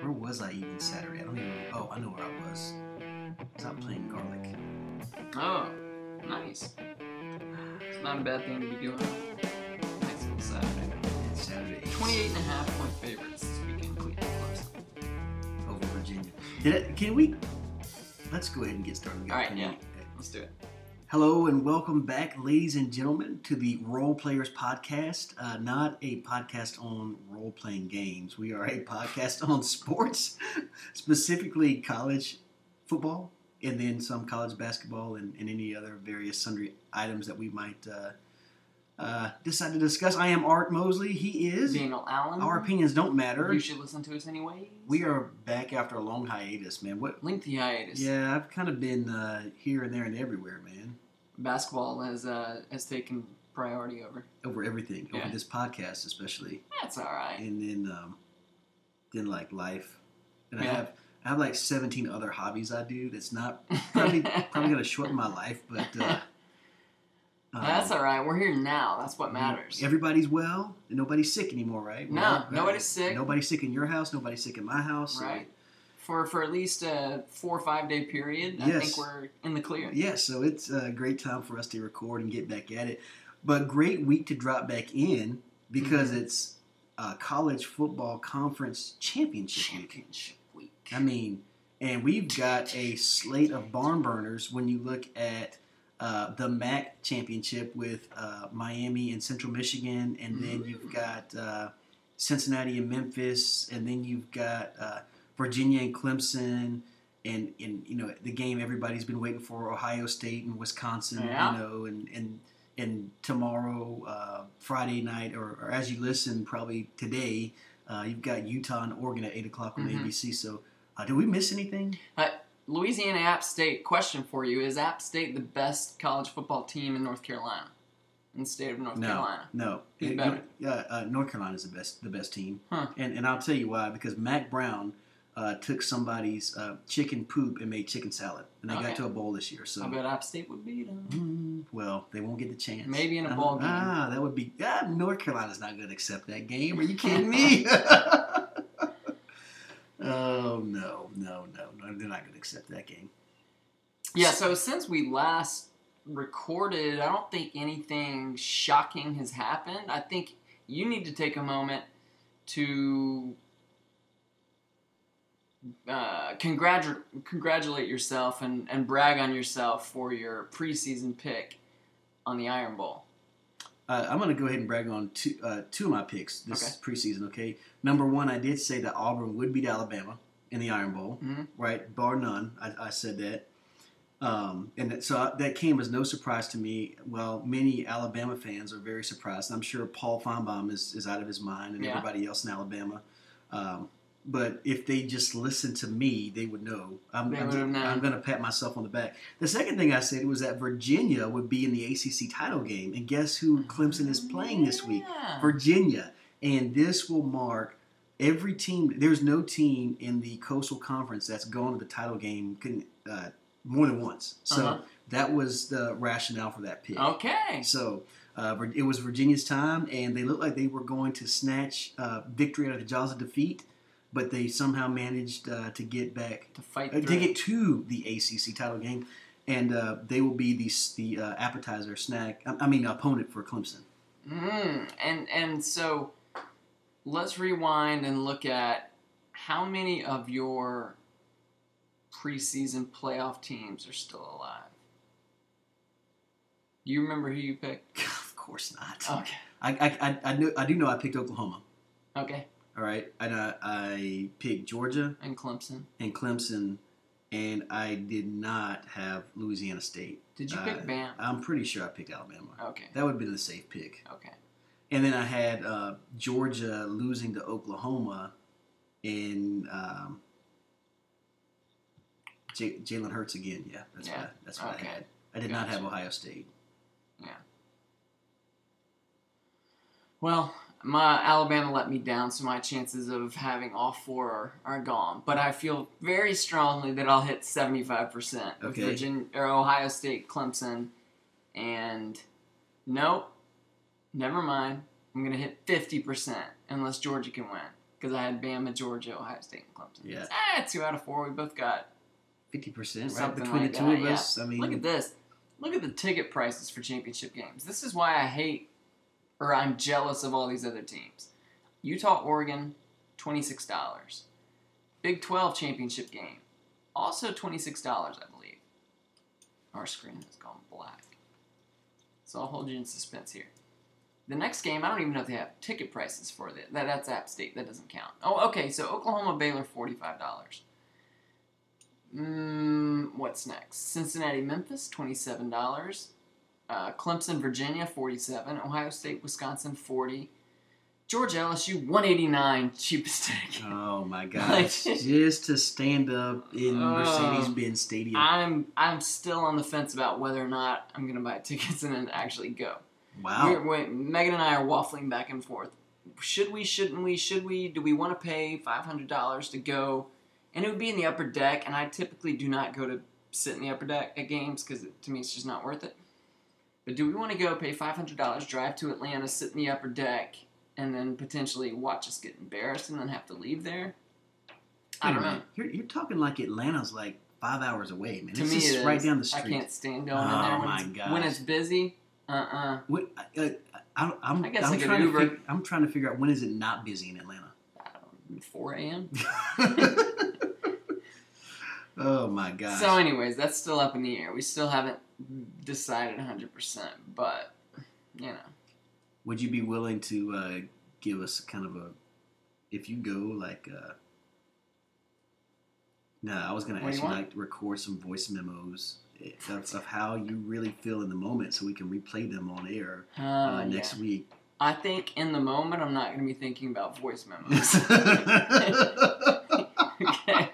Where was I even Saturday? I don't even. Oh, I know where I was. I was playing garlic. Oh, nice. It's not a bad thing to be doing. Nice little Saturday. It's Saturday. 28 and a half point favorites this weekend, Cleveland over Virginia. Did it, can we? Let's go ahead and get started. All right, yeah. Let's do it. Hello and welcome back, ladies and gentlemen, to the Role Players Podcast. Uh, not a podcast on role playing games. We are a podcast on sports, specifically college football, and then some college basketball and, and any other various sundry items that we might uh, uh, decide to discuss. I am Art Mosley. He is. Daniel Allen. Our opinions don't matter. You should listen to us anyway. We are back after a long hiatus, man. What? Lengthy hiatus. Yeah, I've kind of been uh, here and there and everywhere, man. Basketball has uh, has taken priority over. Over everything, Yeah. over this podcast especially, That's all right. and then um, then like life, and I have I have like seventeen other hobbies I do. That's not probably probably gonna shorten my life, but uh, um, That's all right. We're here now. That's what matters. Everybody's well, and nobody's sick anymore, right? No, Well, nobody's sick. Nobody's sick in your house. Nobody's sick in my house. so- Right. For for at least a four or five day period, I think we're in the clear. Yes. so it's a great time for us to record and get back at it. But great week to drop back in because Mhm. it's uh, college football conference championship week. Championship week. I mean, and we've got a slate of barn burners when you look at uh, the MAC championship with uh, Miami and Central Michigan, and then you've got uh, Cincinnati and Memphis, and then you've got uh, Virginia and Clemson, and, and you know the game everybody's been waiting for, Ohio State and Wisconsin, Yeah. you know, and and and tomorrow, uh, Friday night, or, or as you listen, probably today, uh, you've got Utah and Oregon at eight o'clock on Mhm. ABC. So, uh, did we miss anything? Louisiana App State. Question for you: Is App State the best college football team in North Carolina? In the state of North No. Carolina. No, Uh, better? Uh, uh, North Carolina is the best, the best team, Huh. and and I'll tell you why. Because Mack Brown uh, took somebody's uh, chicken poop and made chicken salad, and they Okay. got to a bowl this year. So, I bet App State would beat them. mm, well, they won't get the chance. Maybe in a Uh, bowl game. Ah, that would be. Ah, North Carolina's not going to accept that game. Are you kidding me? oh no, no, no, no! They're not going to accept that game. Yeah. So since we last recorded, I don't think anything shocking has happened. I think you need to take a moment to uh, congratu- congratulate yourself and, and brag on yourself for your preseason pick on the Iron Bowl. Uh, I'm going to go ahead and brag on two, uh, two of my picks this Okay. preseason. Okay, number one, I did say that Auburn would beat Alabama in the Iron Bowl, Mhm. right? Bar none. I, I said that, um, and that, so I, that came as no surprise to me. Well, many Alabama fans are very surprised. I'm sure Paul Finebaum is, is out of his mind, and Yeah. everybody else in Alabama. Um, but if they just listened to me, they would know. I'm, I'm, would have known. I'm going to pat myself on the back. The second thing I said was that Virginia would be in the ACC title game, and guess who Clemson is playing this week? Virginia, and this will mark every team. There's no team in the Coastal Conference that's gone to the title game uh, more than once. So Uh-huh. that was the rationale for that pick. Okay. So uh, it was Virginia's time, and they looked like they were going to snatch uh, victory out of the jaws of defeat, but they somehow managed uh, to get back To fight uh, to get to the ACC title game, and uh, they will be the the uh, appetizer snack. I, I mean, opponent for Clemson. Mm, and and so let's rewind and look at how many of your preseason playoff teams are still alive. Do you remember who you picked? of course not. Okay. I, I, I, I, knew, I do know I picked Oklahoma. Okay. All right, and I, I picked Georgia And Clemson. and Clemson, and I did not have Louisiana State. Did you Uh, pick Bam? I'm pretty sure I picked Alabama. Okay. That would have been the safe pick. Okay. And then I had uh, Georgia losing to Oklahoma, and um, J- Jalen Hurts again. Yeah, that's Yeah, what I, that's what okay. I had. I did not have Ohio State. Yeah. Well, my Alabama let me down, so my chances of having all four are, are gone. But I feel very strongly that I'll hit seventy five percent of Okay. Virginia or Ohio State, Clemson, and nope, never mind. I'm gonna hit fifty percent unless Georgia can win. because I had Bama, Georgia, Ohio State, and Clemson. Yeah. Ah, two out of four. We both got Fifty percent, right between like the two that, of yeah. us. I mean, Look at this. Look at the ticket prices for championship games. This is why I hate or I'm jealous of all these other teams. Utah, Oregon, $26. Big 12 championship game, also $26, I believe. Our screen has gone black. So I'll hold you in suspense here. The next game, I don't even know if they have ticket prices for that. that that's App State. That doesn't count. Oh, okay. So Oklahoma Baylor, $45. Mm, what's next? Cincinnati, Memphis, twenty-seven dollars. Uh, Clemson, Virginia, forty-seven. Ohio State, Wisconsin, forty. Georgia, LSU, one eighty-nine. Cheapest ticket. oh my Like- gosh, just to stand up in Oh. Mercedes-Benz Stadium. I'm I'm still on the fence about whether or not I'm gonna buy tickets and then actually go. wow. We're, we Megan and I are waffling back and forth. Should we? Shouldn't we? Should we? Do we want to pay five hundred dollars to go? And it would be in the upper deck, and I typically do not go to sit in the upper deck at games because to me it's just not worth it. But do we want to go pay five hundred dollars, drive to Atlanta, sit in the upper deck, and then potentially watch us get embarrassed and then have to leave there? I don't know. You're, you're talking like Atlanta's like five hours away, man. To it's me, just it right down the street. I can't stand going Oh, in there when, my it's, gosh. when it's busy. Uh uh What, uh, I, I'm, I guess I'm like trying to Uber. fig- I'm trying to figure out when is it not busy in Atlanta. Four a.m. oh my gosh. So, anyways, that's still up in the air. We still haven't decided 100%, but, you know. Would you be willing to uh, give us kind of a, if you go like, uh, no, I was gonna ask you you like to record some voice memos of, of how you really feel in the moment, so we can replay them on air Uh, uh, yeah. next week. I think in the moment, I'm not going to be thinking about voice memos. okay.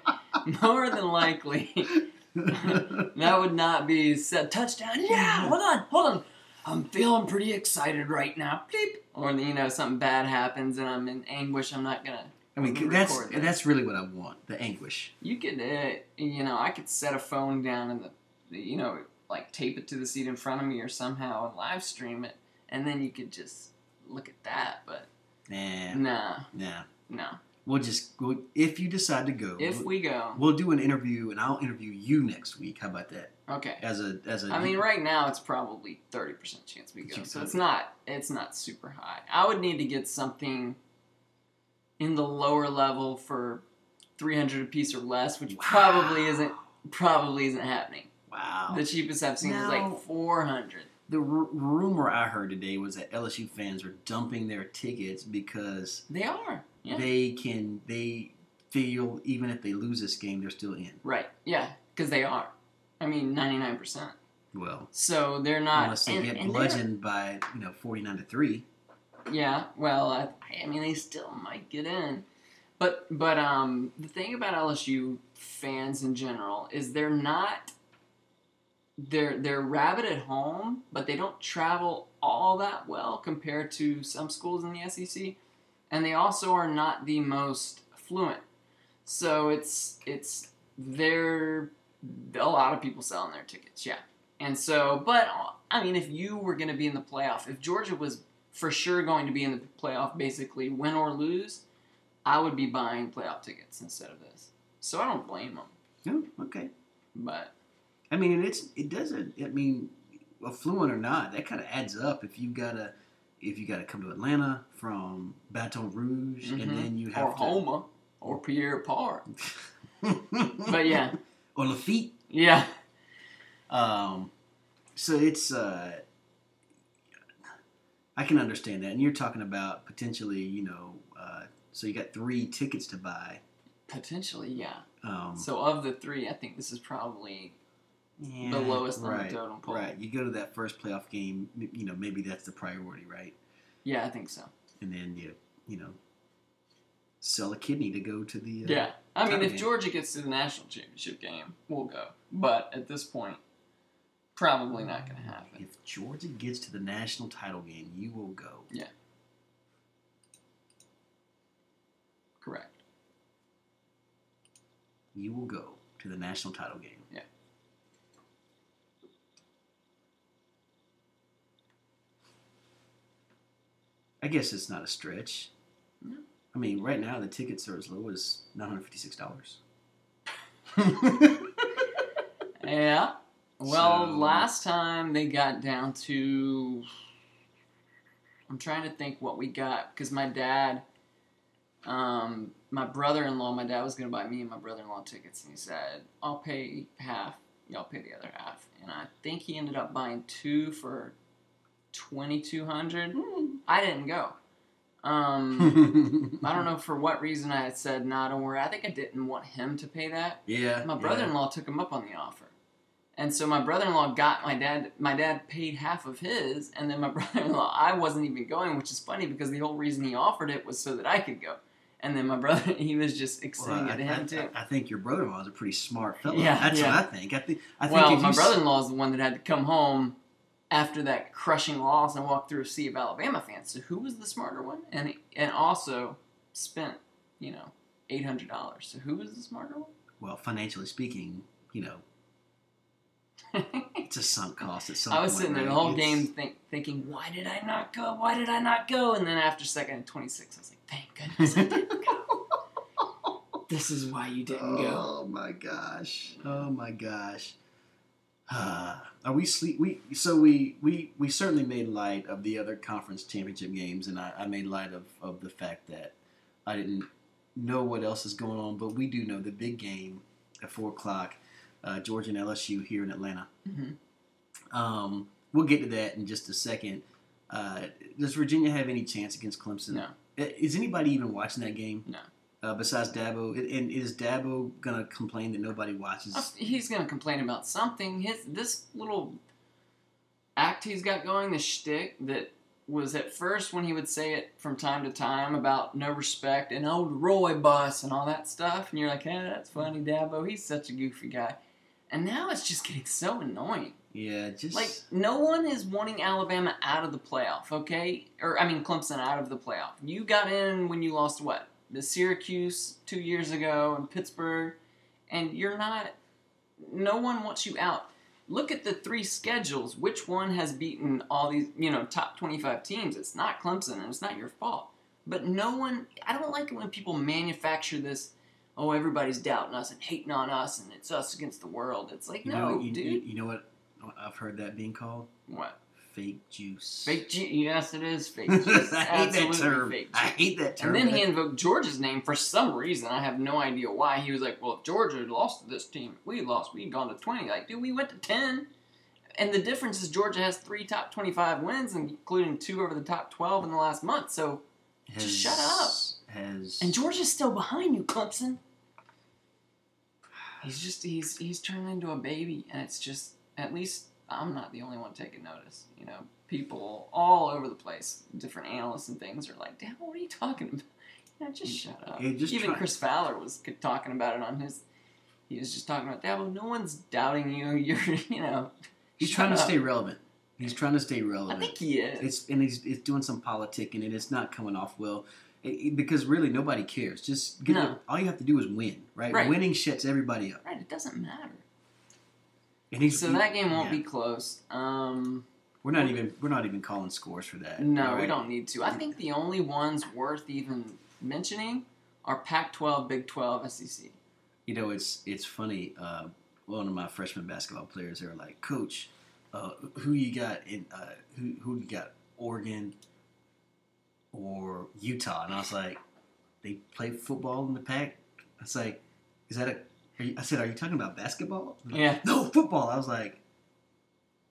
More than likely, that would not be said touchdown. Yeah, hold on, hold on. I'm feeling pretty excited right now. Bleep. Or, you know, something bad happens and I'm in anguish. I'm not to. I mean, that's that. that's really what I want. The anguish. You could, uh, you know, I could set a phone down and the, the, you know, like tape it to the seat in front of me or somehow and live stream it, and then you could just look at that. But Nah, nah, nah. no. We'll just we'll, if you decide to go, If we'll, we go, we'll do an interview, and I'll interview you next week. How about that? okay. As a as a I mean, right now it's probably thirty percent chance we go, so of it's not it's not super high. I would need to get something in the lower level for three hundred a piece or less, which probably isn't probably isn't happening. Wow. The cheapest I've seen is like four hundred. The r- rumor I heard today was that LSU fans are dumping their tickets because They are. Yeah. they can they feel even if they lose this game, they're still in. Right. Yeah, because they are. I mean, ninety nine percent. Well, So they're not. unless they and- get and bludgeoned by you know forty nine to three. Yeah. Well, I, I mean, they still might get in, but but um, the thing about LSU fans in general is they're not. They're they're rabid at home, but they don't travel all that well compared to some schools in the SEC, and they also are not the most fluent. So it's it's they're a lot of people selling their tickets, yeah. And so, but I mean, if you were going to be in the playoff, if Georgia was for sure going to be in the playoff, basically win or lose, I would be buying playoff tickets instead of this. So I don't blame them. Oh, okay. But I mean, it's it doesn't. I mean, affluent or not, that kind of adds up. If you've gotta, if you gotta come to Atlanta from Baton Rouge, Mhm. and then you or have to, Houma or Pierre Part. But yeah, or Lafitte. yeah, Um, so it's uh, I can understand that, and you're talking about potentially, you know, uh, so you got three tickets to buy. potentially, yeah. Um, So of the three, I think this is probably yeah, the lowest on the right, totem pole. Right, you go to that first playoff game, you know, maybe that's the priority, right? yeah, I think so. And then you, you know, sell a kidney to go to the. Uh, Yeah, I mean, if game. Georgia gets to the national championship game, we'll go. But at this point, probably not going to happen. If Georgia gets to the national title game, you will go. Yeah. Correct. You will go to the national title game. Yeah. I guess it's not a stretch. No. I mean, right now the tickets are as low as nine hundred fifty six dollars. Yeah. Well, So- last time they got down to. I'm trying to think what we got because my dad, um, my brother-in-law, my dad was gonna buy me and my brother-in-law tickets, and he said, "I'll pay half, y'all pay the other half." And I think he ended up buying two for twenty-two hundred. I didn't go. Um, I don't know for what reason I had said, "Nah, don't worry." I think I didn't want him to pay that. Yeah, My brother-in-law took him up on the offer, and so my brother-in-law got my dad. My dad paid half of his, and then my brother-in-law. I wasn't even going, which is funny because the whole reason he offered it was so that I could go. And then my brother, he was just Well, extending I, it to him I- too. I think your brother-in-law is a pretty smart fellow. Yeah, that's yeah. what I think. I think. I think well, my brother-in-law is the one that had to come home after that crushing loss and walked through a sea of Alabama fans. So who was the smarter one? And and also spent you know eight hundred dollars. So who was the smarter one? well, financially speaking, you know, it's a sunk cost at some I was point, sitting there the whole It's- game think, thinking, why did I not go? Why did I not go? And then after second and 26, I was like, thank goodness I didn't go. this is why you didn't go. Oh my gosh! Oh my gosh! Uh, are we sleep? We so we we we certainly made light of the other conference championship games, and I, I made light of of the fact that I didn't know what else is going on, but we do know the big game at four o'clock, uh, Georgia and LSU here in Atlanta. hmm Um, we'll get to that in just a second. Uh, does Virginia have any chance against Clemson? No. Is anybody even watching that game? No. Uh, besides Dabo, and is Dabo gonna complain that nobody watches? He's to complain about something. His This little act he's got going, the shtick that was at first when he would say it from time to time about no respect and old Roy bus and all that stuff. And you're like, hey, that's funny, Dabo. He's such a goofy guy. And now it's just getting so annoying. Yeah, just Like no one is wanting Alabama out of the playoff, okay? Or I mean Clemson out of the playoff. You got in when you lost what? The Syracuse two years ago and Pittsburgh, and you're not. No one wants you out. Look at the three schedules. Which one has beaten all these, you know, top 25 teams? It's not Clemson, and it's not your fault. But no one. I don't like it when people manufacture this. Oh, everybody's doubting us and hating on us, and it's us against the world. It's like, you no, know, you, dude. you, you know what? I've heard that being called what? Fake juice. Fake juice. Yes, it is fake juice. I hate that term. I hate that term. And then he invoked Georgia's name for some reason. I have no idea why. He was like, "Well, if Georgia had lost to this team, we lost. We'd gone to twenty. Like, dude, we went to ten. And the difference is Georgia has three top twenty-five wins, including two over the top twelve in the last month. So, has, just shut up. Has and Georgia's still behind you, Clemson. He's just he's he's turning into a baby, and it's just at least I'm not the only one taking notice. You know, people all over the place, different analysts and things are like, "Damn, what are you talking about?" You know, just shut up. Yeah, just Even try- Chris Fowler was talking about it on his. He was just talking about Dabo. No one's doubting you. You're, you know. he's trying to stay relevant. He's trying to stay relevant. I think he is. It's and he's, he's doing some politicking and it's not coming off well. Because really nobody cares. Just No. all you have to do is win, right? Right. Winning shuts everybody up. right. It doesn't matter. And he's So that game won't yeah. be close. Um. We're not even we're not even calling scores for that. No, all we don't need to. I think the only ones worth even mentioning are Pac-12, Big 12, SEC. You know, it's it's funny. Uh, one of my freshman basketball players, they were like, "Coach, uh, who you got in? Uh, who who you got? Oregon or Utah?" And I was like, "They play football in the pack." I was like, "Is that a?" You, I said, "Are you talking about basketball?" Like, Yeah. No, football. I was like,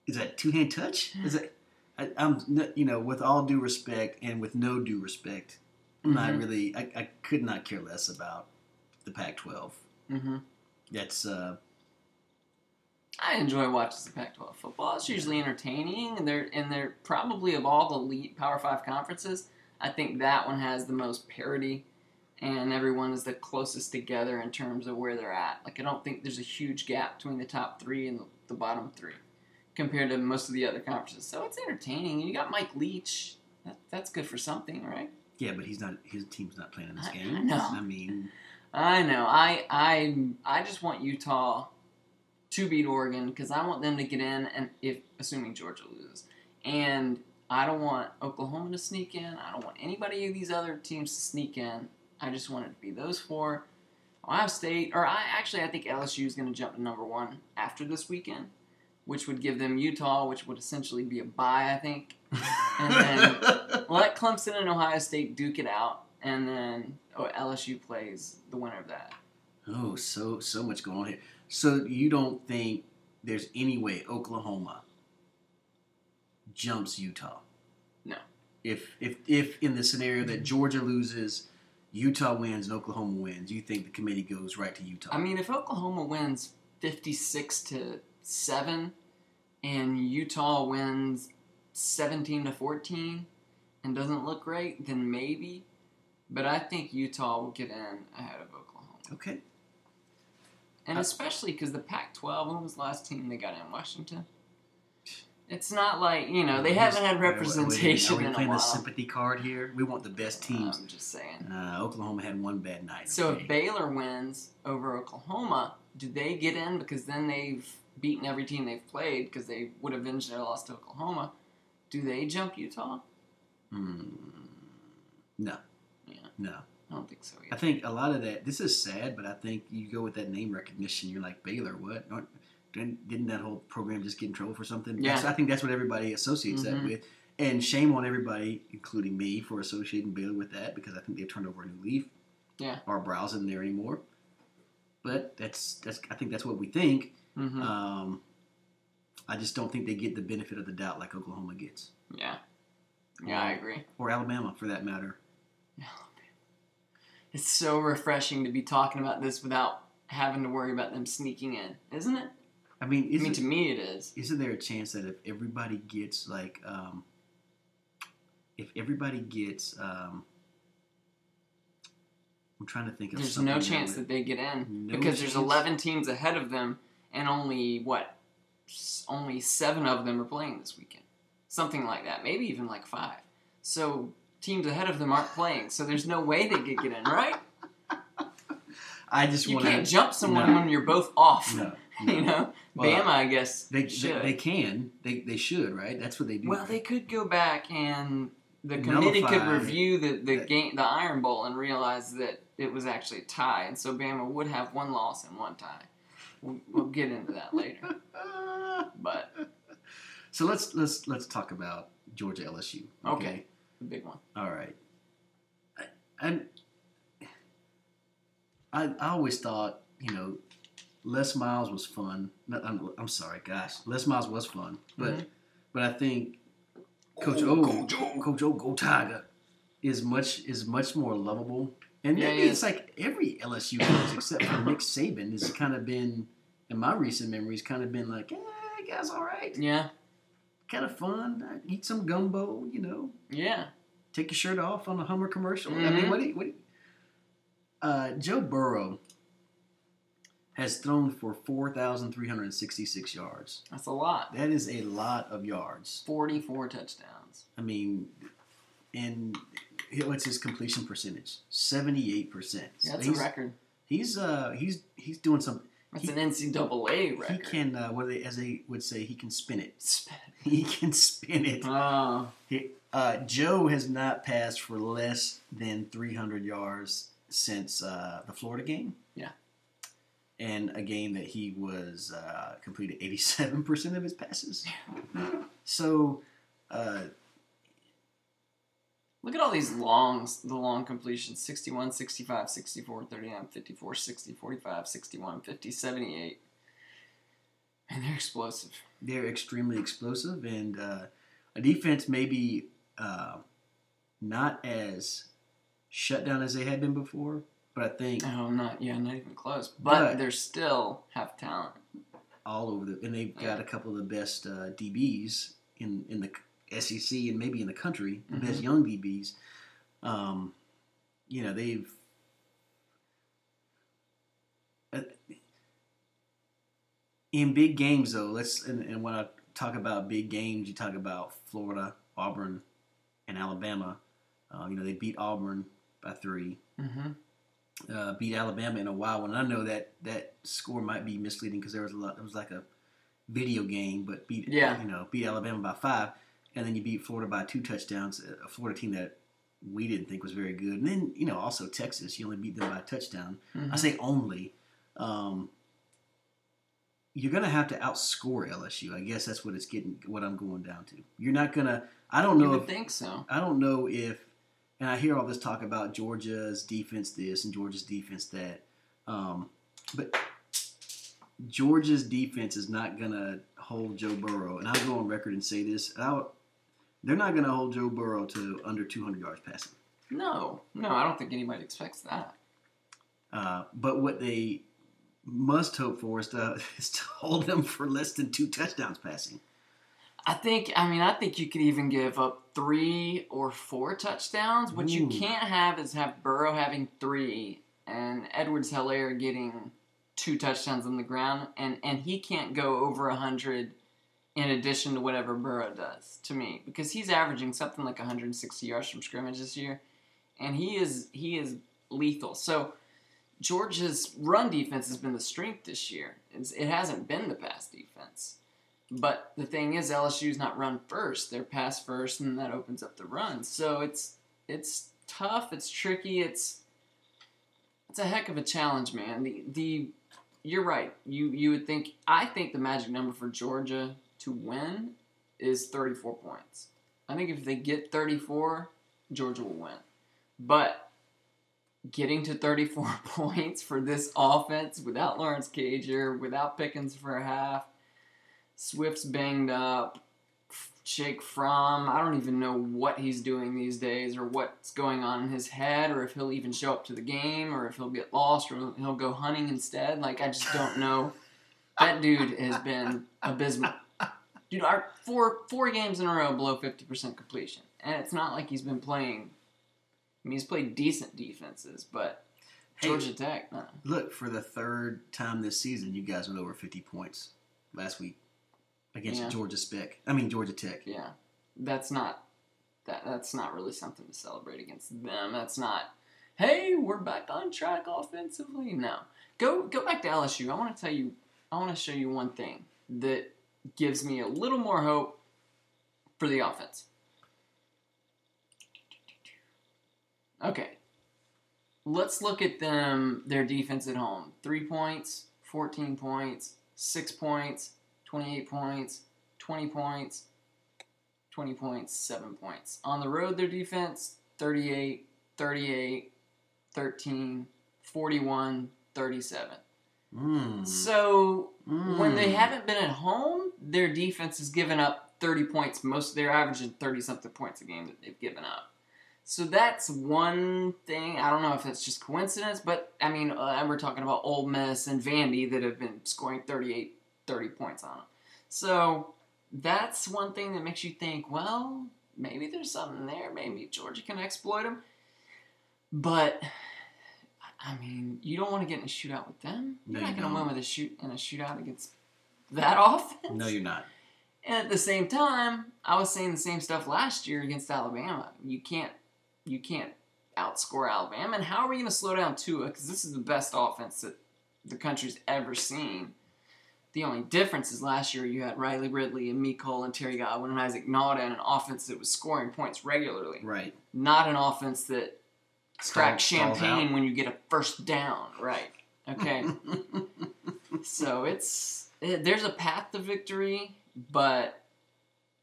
"Is that two hand touch?" Is it? I, I'm, you know, with all due respect and with no due respect, I'm not Mhm. really. I, I could not care less about the Pac-12. Mm-hmm. That's uh, I enjoy watching the Pac-12 football. It's usually entertaining, and they're and they're probably of all the elite Power Five conferences. I think that one has the most parity, and everyone is the closest together in terms of where they're at. Like I don't think there's a huge gap between the top three and the, the bottom three compared to most of the other conferences. So it's entertaining. You got Mike Leach. That, that's good for something, right? yeah, but he's not. His team's not playing in this I- game. I know. I mean, I know. I I I just want Utah to beat Oregon because I want them to get in, and if assuming Georgia loses, and I don't want Oklahoma to sneak in. I don't want anybody of these other teams to sneak in. I just want it to be those four. Ohio State, or I actually I think LSU is going to jump to number one after this weekend, which would give them Utah, which would essentially be a bye, I think. And then let Clemson and Ohio State duke it out, and then oh, LSU plays the winner of that. oh, so so much going on here. So you don't think there's any way Oklahoma jumps Utah? No. If if if in the scenario that Georgia loses, Utah wins and Oklahoma wins, you think the committee goes right to Utah? I mean, if Oklahoma wins fifty-six to seven, and Utah wins seventeen to fourteen, and doesn't look great, then maybe. But I think Utah will get in ahead of Oklahoma, okay. and Uh, especially because the Pac-12. When was the last team they got in? Washington. It's not like you know they haven't had Are we- representation Are we, playing the sympathy card here? We want the best teams. I'm just saying. Uh, Oklahoma had one bad night. So okay. if Baylor wins over Oklahoma, do they get in because then they've beaten every team they've played because they would avenge their loss to Oklahoma? Do they jump Utah? Hmm. no, Yeah. no. I don't think so. I think a lot of that. This is sad, but I think you go with that name recognition. You're like Baylor. What? Didn't, didn't that whole program just get in trouble for something? Yeah. That's- I think that's what everybody associates that Mhm. with. And shame on everybody, including me, for associating Baylor with that because I think they've turned over a new leaf. Yeah. Art Briles isn't there anymore. But that's that's. I think that's what we think. hmm Um, I just don't think they get the benefit of the doubt like Oklahoma gets, yeah. Yeah, I agree. or Alabama for that matter. It's so refreshing to be talking about this without having to worry about them sneaking in, isn't it? I mean, I mean, to me, it is. isn't there a chance that if everybody gets like, um, if everybody gets, um, I'm trying to think of There's something no that chance would- that they get in No because there's 11 teams ahead of them, and only what? Only seven of them are playing this weekend, something like that. Maybe even like five. So teams ahead of them aren't playing. So there's no way they could get in, right? I just You want can't jump someone No. when you're both off. No, You know, Well, Bama, I guess They, they, should. they can. They, they should, right? That's what they do. well, they could go back and the committee could review the the that. game, the Iron Bowl, and realize that it was actually a tie, and so Bama would have one loss and one tie. We'll, we'll get into that later, but so let's let's let's talk about Georgia LSU. Okay. the big one. All right. I, and I, I always thought, you know, Les Miles was fun. No, I'm, I'm sorry, gosh, Les Miles was fun, but Mhm. but I think Coach O, Coach O, Coach O, Go Tiger, is much is much more lovable. And Yeah, maybe he it's like every LSU coach except for Nick Saban has kind of been, in my recent memories, kind of been like, eh, guys, all right, Yeah, kind of fun. Eat some gumbo, you know, yeah. take your shirt off on a Hummer commercial. I mean, Mhm. what? Do you, what? Do you, uh, Joe Burrow has thrown for four thousand three hundred sixty-six yards. That's a lot. That is a lot of yards. Forty-four touchdowns. I mean, and what's his completion percentage? Seventy-eight percent. Yeah, That's he's, a record. He's uh he's he's doing some. That's he- an NCAA record. He can uh, what they, as they would say he can spin it. Spin. He can spin it. Oh, He, uh, Joe has not passed for less than 300 yards since uh, the Florida game. And a game that he was uh, completed 87% of his passes. So, uh, look at all these longs, the long completions 61, 65, 64, 39, 54, 60, 45, 61, 50, 78. And they're explosive. they're extremely explosive, and uh, a defense maybe uh, not as shut down as they had been before, but I think Oh, not yeah, not even close. But, But- they still have talent. all over the, and they've got a couple of the best uh, DBs in in the SEC and maybe in the country, the best young DBs. Um, you know they've. uh, in big games, though, let's and, and when I talk about big games, you talk about Florida, Auburn, and Alabama. Uh, you know they beat Auburn by three Mm-hmm. Uh, beat Alabama in a while. And I know that that score might be misleading because there was a lot. It was like a video game, but beat Yeah. you know beat Alabama by five. and then you beat Florida by two touchdowns, a Florida team that we didn't think was very good. And then you know also Texas, you only beat them by a touchdown. Mhm. I say only. Um, you're gonna have to outscore LSU. I guess that's what it's getting. What I'm going down to. You're not gonna. I don't you know would if think so. I don't know if, and I hear all this talk about Georgia's defense this and Georgia's defense that, um, but Georgia's defense is not gonna hold Joe Burrow, and I'll go on record and say this: I'll, they're not gonna hold Joe Burrow to under 200 yards passing. No, no, I don't think anybody expects that. Uh, but what they must hope for is to, is to hold them for less than two touchdowns passing. I think. I mean, I think you could even give up three or four touchdowns. What you can't have is have Burrow having three and Edwards-Helaire getting two touchdowns on the ground, and and he can't go over a hundred in addition to whatever Burrow does to me because he's averaging something like 160 yards from scrimmage this year, and he is he is lethal. So. Georgia's run defense has been the strength this year. It's, it hasn't been the pass defense. But the thing is, LSU's not run first; they're pass first, and that opens up the run. So it's it's tough. It's tricky. It's it's a heck of a challenge, man. The the you're right. You you would think I think the magic number for Georgia to win is 34 points. I think if they get 34, Georgia will win. But getting to 34 points for this offense without Lawrence Cager, without Pickens for a half, Swift's banged up. Jake Fromm, I don't even know what he's doing these days or what's going on in his head or if he'll even show up to the game or if he'll get lost or he'll go hunting instead. Like, I just don't know. That dude has been abysmal. Dude, our four four games in a row below 50% completion. And it's not like he's been playing. I mean, he's played decent defenses, but Hey. Georgia Tech, no. Look, for the third time this season, you guys went over 50 points last week against Yeah. Georgia Spec. I mean Georgia Tech. Yeah, that's not that. That's not really something to celebrate against them. That's not. Hey, we're back on track offensively. No, go go back to LSU. I want to tell you. I want to show you one thing that gives me a little more hope for the offense. Okay, let's look at them. Their defense at home: three points, fourteen points, six points, twenty-eight points, 20 points, 20 points, 7 points. On the road, their defense 38, 38, 13, 41, 37. Mm. So when they Mm. haven't been at home, their defense has given up 30 points. Most of they're averaging 30 something points a game that they've given up. So that's one thing. I don't know if that's just coincidence, but I mean, uh, we're talking about Ole Miss and Vandy that have been scoring 38, 30 points on them. So that's one thing that makes you think, well, maybe there's something there. Maybe Georgia can exploit them. But I mean, you don't want to get in a shootout with them. You're No, not you going to win with a shoot in a shootout against that offense. No, you're not. And at the same time, I was saying the same stuff last year against Alabama. You can't, you can't outscore Alabama. And how are we going to slow down Tua? Because this is the best offense that the country's ever seen. The only difference is last year you had Riley Ridley and Cole and Terry Godwin and Isaac Nauta and an offense that was scoring points regularly, Right. not an offense that cracks champagne when you get a first down. Right. Okay. So it's it, there's a path to victory, but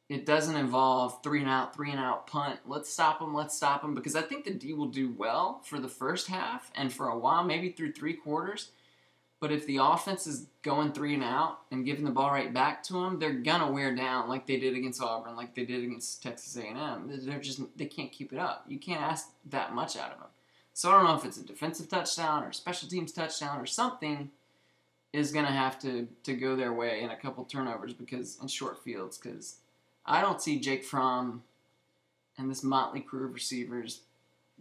it doesn't involve three and out, three and out punt. Let's stop them. Let's stop them because I think the D will do well for the first half and for a while, maybe through three quarters. But if the offense is going three and out and giving the ball right back to them, they're gonna wear down like they did against Auburn, like they did against Texas A&M. They're just they can't keep it up. You can't ask that much out of them. So I don't know if it's a defensive touchdown or special teams touchdown or something is to have to to go their way in a couple turnovers because in short fields because I don't see Jake Fromm and this motley crew of receivers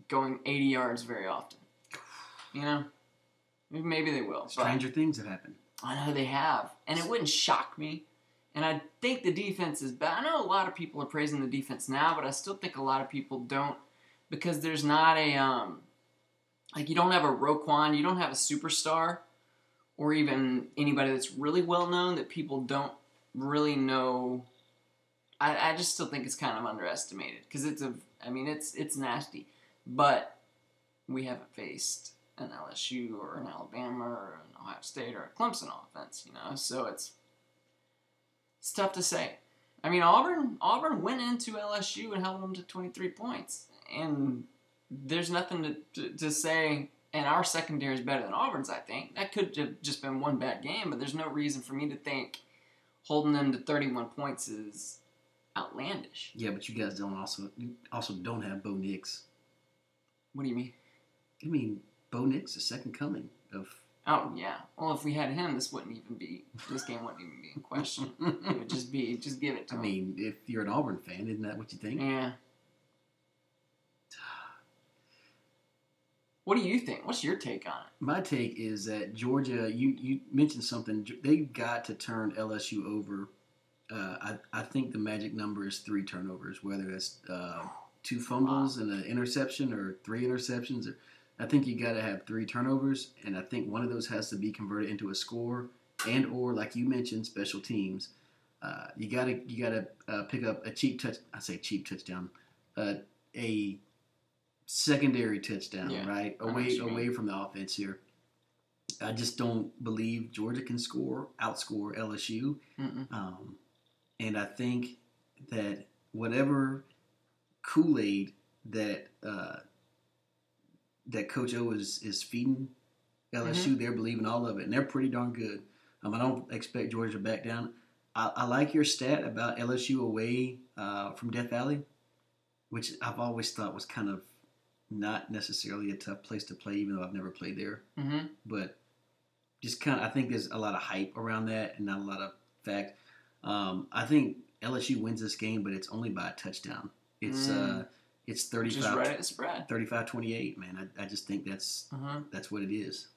going 80 yards very often. You know, maybe, they will. but- Stranger things have happened. I know they have, and it wouldn't shock me. And I think the defense is bad. I know a lot of people are praising the defense now, but I still think a lot of people don't because there's not a um, like you don't have a Roquan, you don't have a superstar, or even anybody that's really well known that people don't really know. I, I just still think it's kind of underestimated because it's a. I mean, it's it's nasty, but we haven't faced an LSU or an Alabama or an Ohio State or a Clemson offense, you know. So it's it's tough to say. I mean, Auburn Auburn went into LSU and held them to 23 points, and there's nothing to, to, to say. And our secondary is better than Auburn's. I think that could have just been one bad game, but there's no reason for me to think holding them to 31 points is outlandish. Yeah, but you guys don't also also don't have Bo Nix. What do you mean? I mean, Bo Nix, the second coming of. Oh yeah. Well, if we had him, this wouldn't even be. This game wouldn't even be in question. it would just be. Just give it to I him. mean, if you're an Auburn fan, isn't that what you think? Yeah. What do you think? What's your take on it? My take is that Georgia. You you mentioned something. They've got to turn LSU over. Uh, I I think the magic number is three turnovers, whether that's uh, two fumbles and an interception or three interceptions. Or, I think you got to have three turnovers, and I think one of those has to be converted into a score, and or like you mentioned, special teams. Uh, you gotta you gotta uh, pick up a cheap touch. I say cheap touchdown, uh, a secondary touchdown, Yeah, right away mean. away from the offense here. I just don't believe Georgia can score outscore LSU. Um, and I think that whatever Kool Aid that uh, that Coach O is is feeding LSU, they're believing all of it, and they're pretty darn good. Um, I don't expect Georgia to back down. I, I like your stat about LSU away uh, from Death Valley, which I've always thought was kind of not necessarily a tough place to play, even though I've never played there Mm-hmm. but just kind of I think there's a lot of hype around that and not a lot of fact. Um, I think LSU wins this game, but it's only by a touchdown. It's Mm. uh, it's Just 35, right at spread. 35-28, man. I, I just think that's Uh-huh. that's what it is.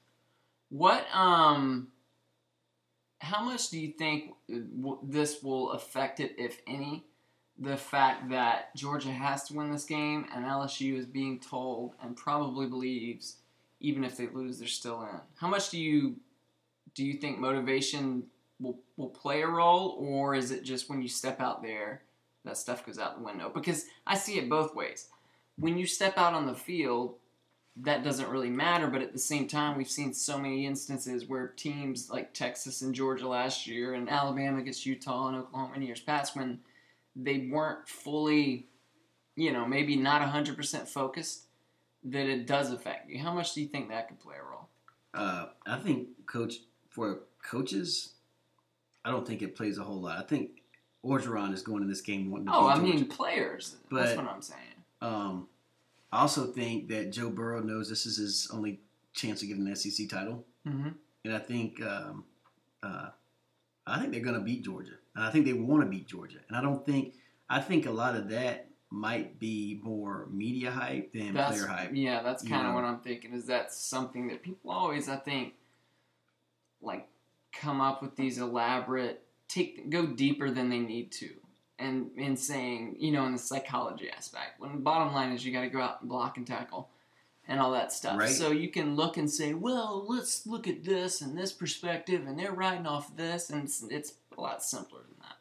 What um how much do you think uh, w- this will affect it if any the fact that Georgia has to win this game and LSU is being told and probably believes even if they lose they're still in. How much do you do you think motivation will will play a role or is it just when you step out there that stuff goes out the window? Because I see it both ways. When you step out on the field that doesn't really matter. But at the same time, we've seen so many instances where teams like Texas and Georgia last year, and Alabama against Utah and Oklahoma in years past, when they weren't fully, you know, maybe not 100% focused, that it does affect you. How much do you think that could play a role? Uh, I think coach for coaches, I don't think it plays a whole lot. I think Orgeron is going in this game wanting to Oh, I mean, players. But- That's what I'm saying. Um, I also think that Joe Burrow knows this is his only chance to get an SEC title. Mm-hmm. and I think um, uh, I think they're going to beat Georgia, and I think they want to beat Georgia, and I don't think I think a lot of that might be more media hype than That's player hype. yeah, that's kind of what I'm thinking. Is that something that people always, I think, like come up with these elaborate take go deeper than they need to and in saying you know in the psychology aspect when the bottom line is you got to go out and block and tackle and all that stuff. Right. so you can look and say well let's look at this and this perspective and they're riding off this and it's, it's a lot simpler than that.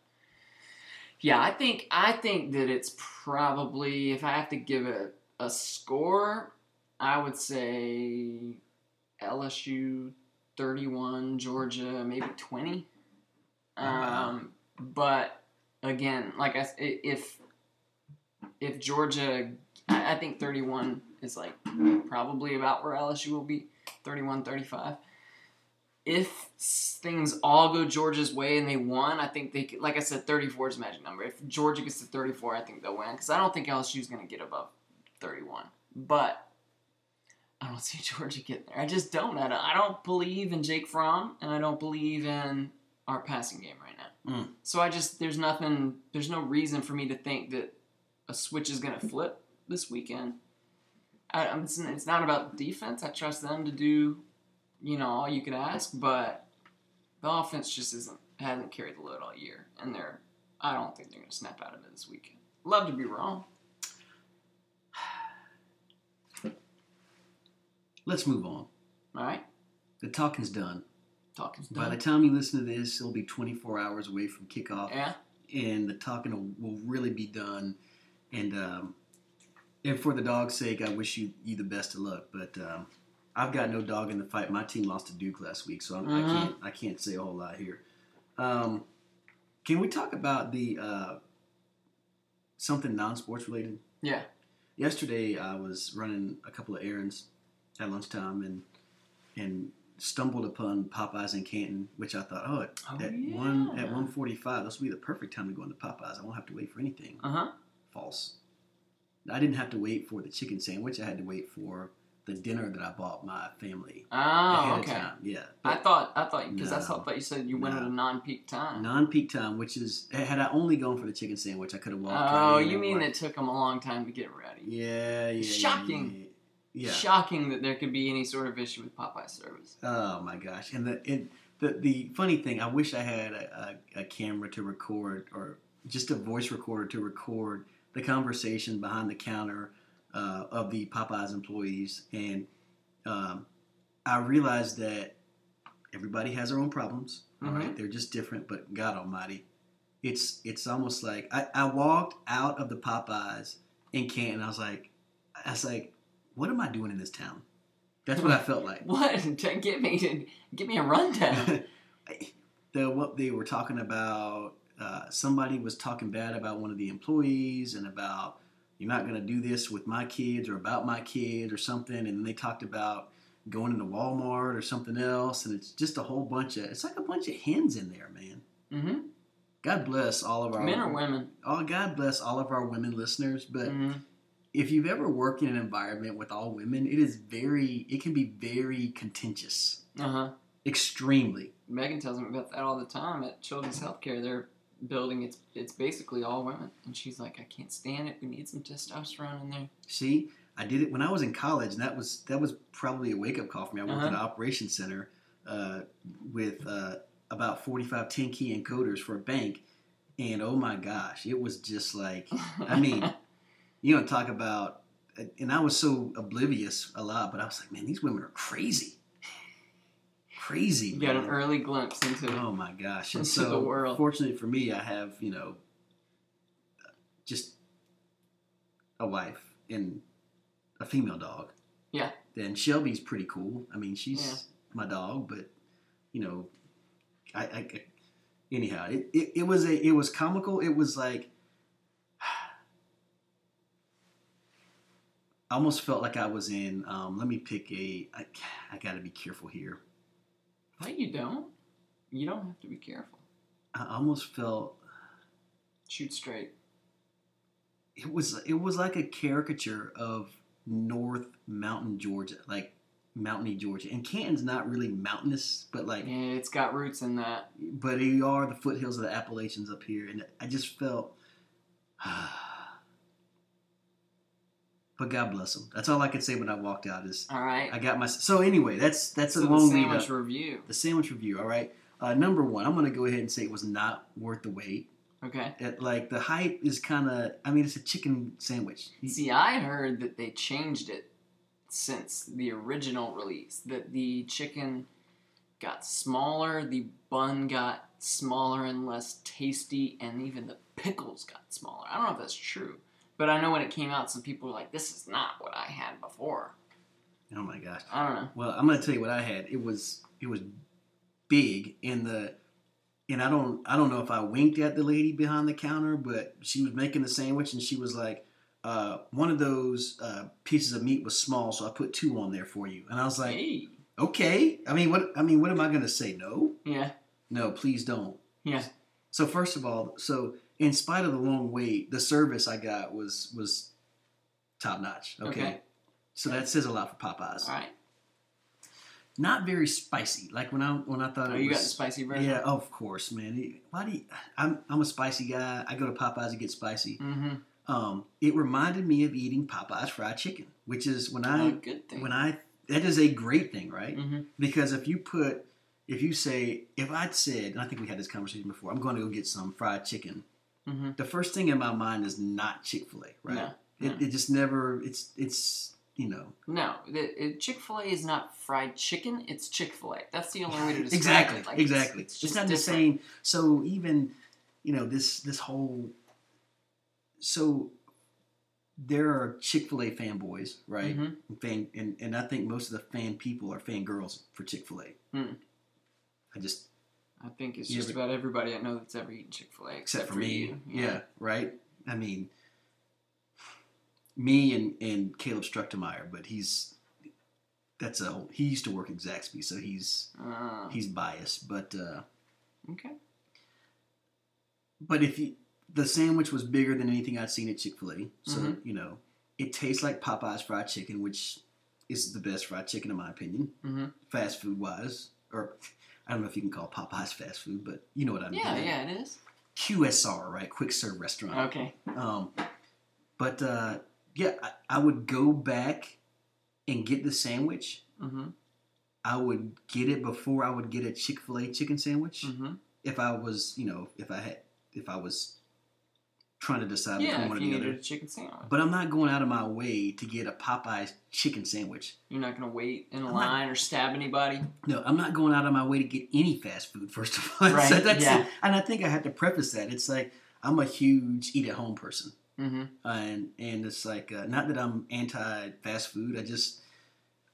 Yeah i think i think that it's probably if i have to give it a score i would say lsu 31 georgia maybe 20 um, but again, like I if if Georgia, I, think thirty one is like probably about where LSU will be 31 35 if things all go Georgia's way and they won, I think they could, like I said, 34 is magic number. If Georgia gets to 34, I think they'll win because I don't think LSU is going to get above 31. But I don't see Georgia getting there. I just don't. I don't, I don't believe in Jake Fromm and I don't believe in our passing game right now. Mm. So I just, there's nothing, there's no reason for me to think that a switch is going to flip this weekend. I, I'm, it's, it's not about defense. I trust them to do you know, all you could ask, but the offense just isn't hasn't carried the load all year, and they're I don't think they're gonna snap out of it this weekend. Love to be wrong. Let's move on. All right, The talking's done. Talking's By the time you listen to this, it'll be 24 hours away from kickoff. Yeah, and the talking will, really be done. And um, and for the dog's sake, I wish you you the best of luck. But um, I've got no dog in the fight. My team lost to Duke last week, so I'm, Mhm. I can't I can't say a whole lot here. Um, can we talk about the uh, something non-sports related? Yeah. Yesterday, I was running a couple of errands at lunchtime and and stumbled upon Popeyes in Canton, which I thought, oh, at, Oh, at one at yeah. one forty five, this will be the perfect time to go into Popeyes. I won't have to wait for anything. Uh huh. False. I didn't have to wait for the chicken sandwich. I had to wait for the dinner that I bought my family Oh, ahead okay. of time. Yeah, I thought I thought because I thought you said you went No. at a non-peak time. non-peak time, which is had I only gone for the chicken sandwich, I could have walked. oh, right you mean it took them a long time to get ready? Yeah, yeah, yeah, Shocking. Yeah. yeah. Shocking that there could be any sort of issue with Popeye service. Oh my gosh! And the it, the the funny thing, I wish I had a, a, a camera to record or just a voice recorder to record the conversation behind the counter uh, of the Popeyes employees, and um, I realized that everybody has their own problems. Mhm. right, they're just different. But God Almighty, it's it's almost like I, I walked out of the Popeyes in Canton. I was like, I was like, what am I doing in this town? That's what I felt like. What? Give me give me a rundown. the what they were talking about. Uh, somebody was talking bad about one of the employees and about you're not going to do this with my kids or about my kids or something. And then they talked about going into Walmart or something else. And it's just a whole bunch of it's like a bunch of hens in there, man. Mm-hmm. God bless all of our Men or women? Oh, God bless all of our women listeners. But hmm if you've ever worked in an environment with all women, it is very it can be very contentious, Uh huh. extremely. Megan tells me about that all the time at Children's Healthcare. They're building it's it's basically all women, and she's like, I can't stand it. We need some testosterone in there. See, I did it when I was in college, and that was that was probably a wake up call for me. I worked Uh-huh. at an operations center uh, with uh, about 45 10 key encoders for a bank, and oh my gosh, it was just like I mean, you know, talk about, and I was so oblivious a lot, but I was like, man, these women are crazy, crazy. you got an early glimpse into Oh my gosh! And into so, the world. fortunately for me, I have you know, just a wife and a female dog. Yeah. Then Shelby's pretty cool. I mean, she's Yeah. my dog, but you know, I, I anyhow, it, it, it was a it was comical. It was like. I almost felt like I was in. Um, let me pick a. I, I got to be careful here. No, you don't. You don't have to be careful. I almost felt Shoot straight. it was it was like a caricature of North Mountain Georgia, like mountainy Georgia. And Canton's not really mountainous, but like Yeah, it's got roots in that. but they are the foothills of the Appalachians up here, and I just felt. but God bless them. That's all I could say when I walked out. Is All right. I got my so anyway. That's that's so a the long lead sandwich review. The sandwich review. All right. Uh, number one, I'm going to go ahead and say it was not worth the wait. Okay. It, like the hype is kind of. I mean, it's a chicken sandwich. See, I heard that they changed it since the original release. That the chicken got smaller, the bun got smaller and less tasty, and even the pickles got smaller. I don't know if that's true, but I know when it came out, some people were like, "This is not what I had before." Oh my gosh. I don't know. Well, I'm gonna tell you what I had. It was it was big in the and I don't I don't know if I winked at the lady behind the counter, but she was making the sandwich and she was like, uh, one of those uh, pieces of meat was small, so I put two on there for you. And I was like, hey. okay. I mean, what I mean, what am I gonna say? No, Yeah. no, please don't. Yeah. So first of all, so in spite of the long wait, the service I got was was top notch. Okay. Okay. So that says a lot for Popeyes. All right. Not very spicy. Like when I when I thought Oh, it you was. got the spicy version. Yeah, of course, man. Why do you, I'm I'm a spicy guy. I go to Popeyes to get spicy. Mm-hmm. Um, it reminded me of eating Popeyes fried chicken, which is when I oh, good thing. when I that is a great thing, right? mm-hmm. Because if you put if you say if I'd said, and I think we had this conversation before, I'm going to go get some fried chicken. Mm-hmm. The first thing in my mind is not Chick Fil A, right? No. It, no. it just never. It's it's you know No, Chick Fil A is not fried chicken. It's Chick Fil A. That's the only way to describe exactly it. Like, exactly. It's, It's, just not the same. So even you know this this whole. So, there are Chick Fil A fanboys, right? Mhm. Fan and and I think most of the fan people are fangirls for Chick Fil A. Hmm. I just I think it's Yeah, just about everybody I know that's ever eaten Chick Fil A, except for me, you. yeah. right. I mean, me and and Caleb Struchtemeyer, but he's that's a whole, he used to work at Zaxby, so he's Uh, he's biased, but. uh okay. But if you, the sandwich was bigger than anything I'd seen at Chick Fil A, so Mhm. you know it tastes like Popeyes fried chicken, which is the best fried chicken in my opinion, hmm fast food wise. Or I don't know if you can call Popeyes fast food, but you know what I mean. Yeah, yeah, it is. QSR, right? Quick serve restaurant. Okay. Um, but uh, yeah, I, I would go back and get the sandwich. hmm I would get it before I would get a Chick Fil A chicken sandwich. hmm if I was, you know, if I had, if I was trying to decide Yeah, between one or the other. a chicken sandwich. But I'm not going out of my way to get a Popeyes chicken sandwich. You're not gonna wait in a I'm not- line or stab anybody. No, I'm not going out of my way to get any fast food. First of all, Right, so that's yeah. it. And I think I have to preface that. It's like I'm a huge eat at home person, hmm and and it's like uh, not that I'm anti fast food. I just,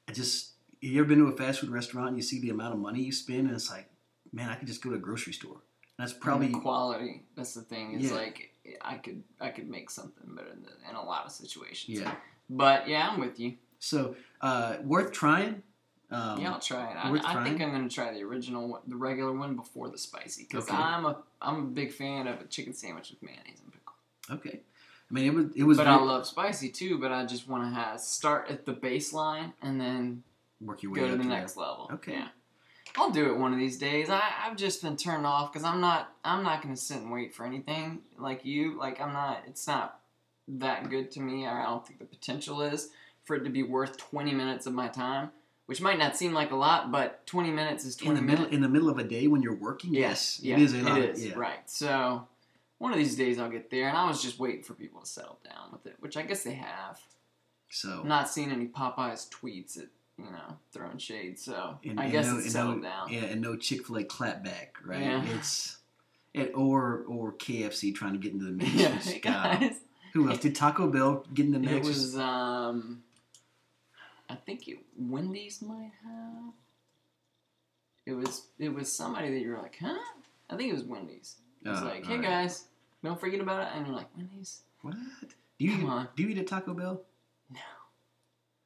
I just. You ever been to a fast food restaurant and you see the amount of money you spend, and it's like, man, I could just go to a grocery store. That's probably Probably quality. That's the thing. It's Yeah. like I could I could make something better in, the, in a lot of situations. yeah. But yeah, I'm with you. So uh, worth trying. Um, yeah, I'll try it. I, I think? I'm gonna try the original, one, the regular one before the spicy, because Okay. I'm a I'm a big fan of a chicken sandwich with mayonnaise and pickle. Okay. I mean, it was it was But I love spicy too. But I just want to start at the baseline and then work your way go to the next level. Okay. Yeah. I'll do it one of these days. I, I've just been turned off because I'm not I'm not gonna sit and wait for anything like you. Like I'm not. It's not that good to me. I don't think the potential is for it to be worth 20 minutes of my time, which might not seem like a lot, but 20 minutes is 20 in the middle minutes. in the middle of a day when you're working. Yes, yeah, it is a lot. is, yeah. right. So one of these days I'll get there, and I was just waiting for people to settle down with it, which I guess they have. So I'm not seeing any Popeyes tweets at you know throwing shade, so and, I and guess no, it's settled no, down. Yeah, and no Chick Fil A clapback, right? Yeah. It's it, or or KFC trying to get into the mix. Yeah, guys. who else did Taco Bell get in the mix? It was um, I think it, Wendy's might have. It was it was somebody that you were like, huh? I think it was Wendy's. It was Oh, like, hey alright. guys, don't forget about it, and you're like, Wendy's. What? Do you Come eat, on. do you eat at Taco Bell?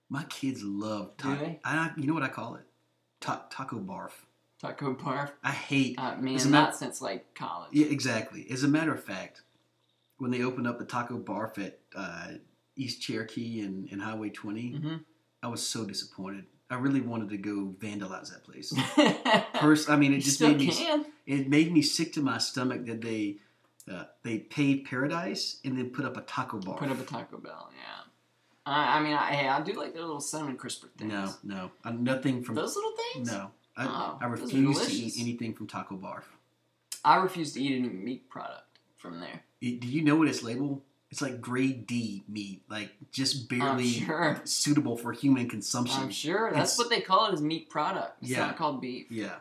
My kids love Do taco. they? I, you know what I call it? Ta- taco barf. Taco barf. I hate. Uh, man, not matter- since like college. Yeah, exactly. As a matter of fact, when they opened up the taco barf at uh, East Cherokee and, and Highway 20, hmm I was so disappointed. I really wanted to go vandalize that place. mm-hmm. First, I mean, it you just made me can. it made me sick to my stomach that they uh, they paved paradise and then put up a taco bar. Put up a Taco Bell. Yeah. I, I mean, I, hey, I do like their little cinnamon crisper things. no, no, uh, nothing from Those little things. no. I, Oh, I refuse to eat anything from Taco Barf. I refuse to eat any meat product from there. Do you know what it's labeled? It's like grade D meat, like just barely sure. suitable for human consumption. I'm sure. That's It's- what they call it is meat product. It's Yeah. not called beef. Yeah,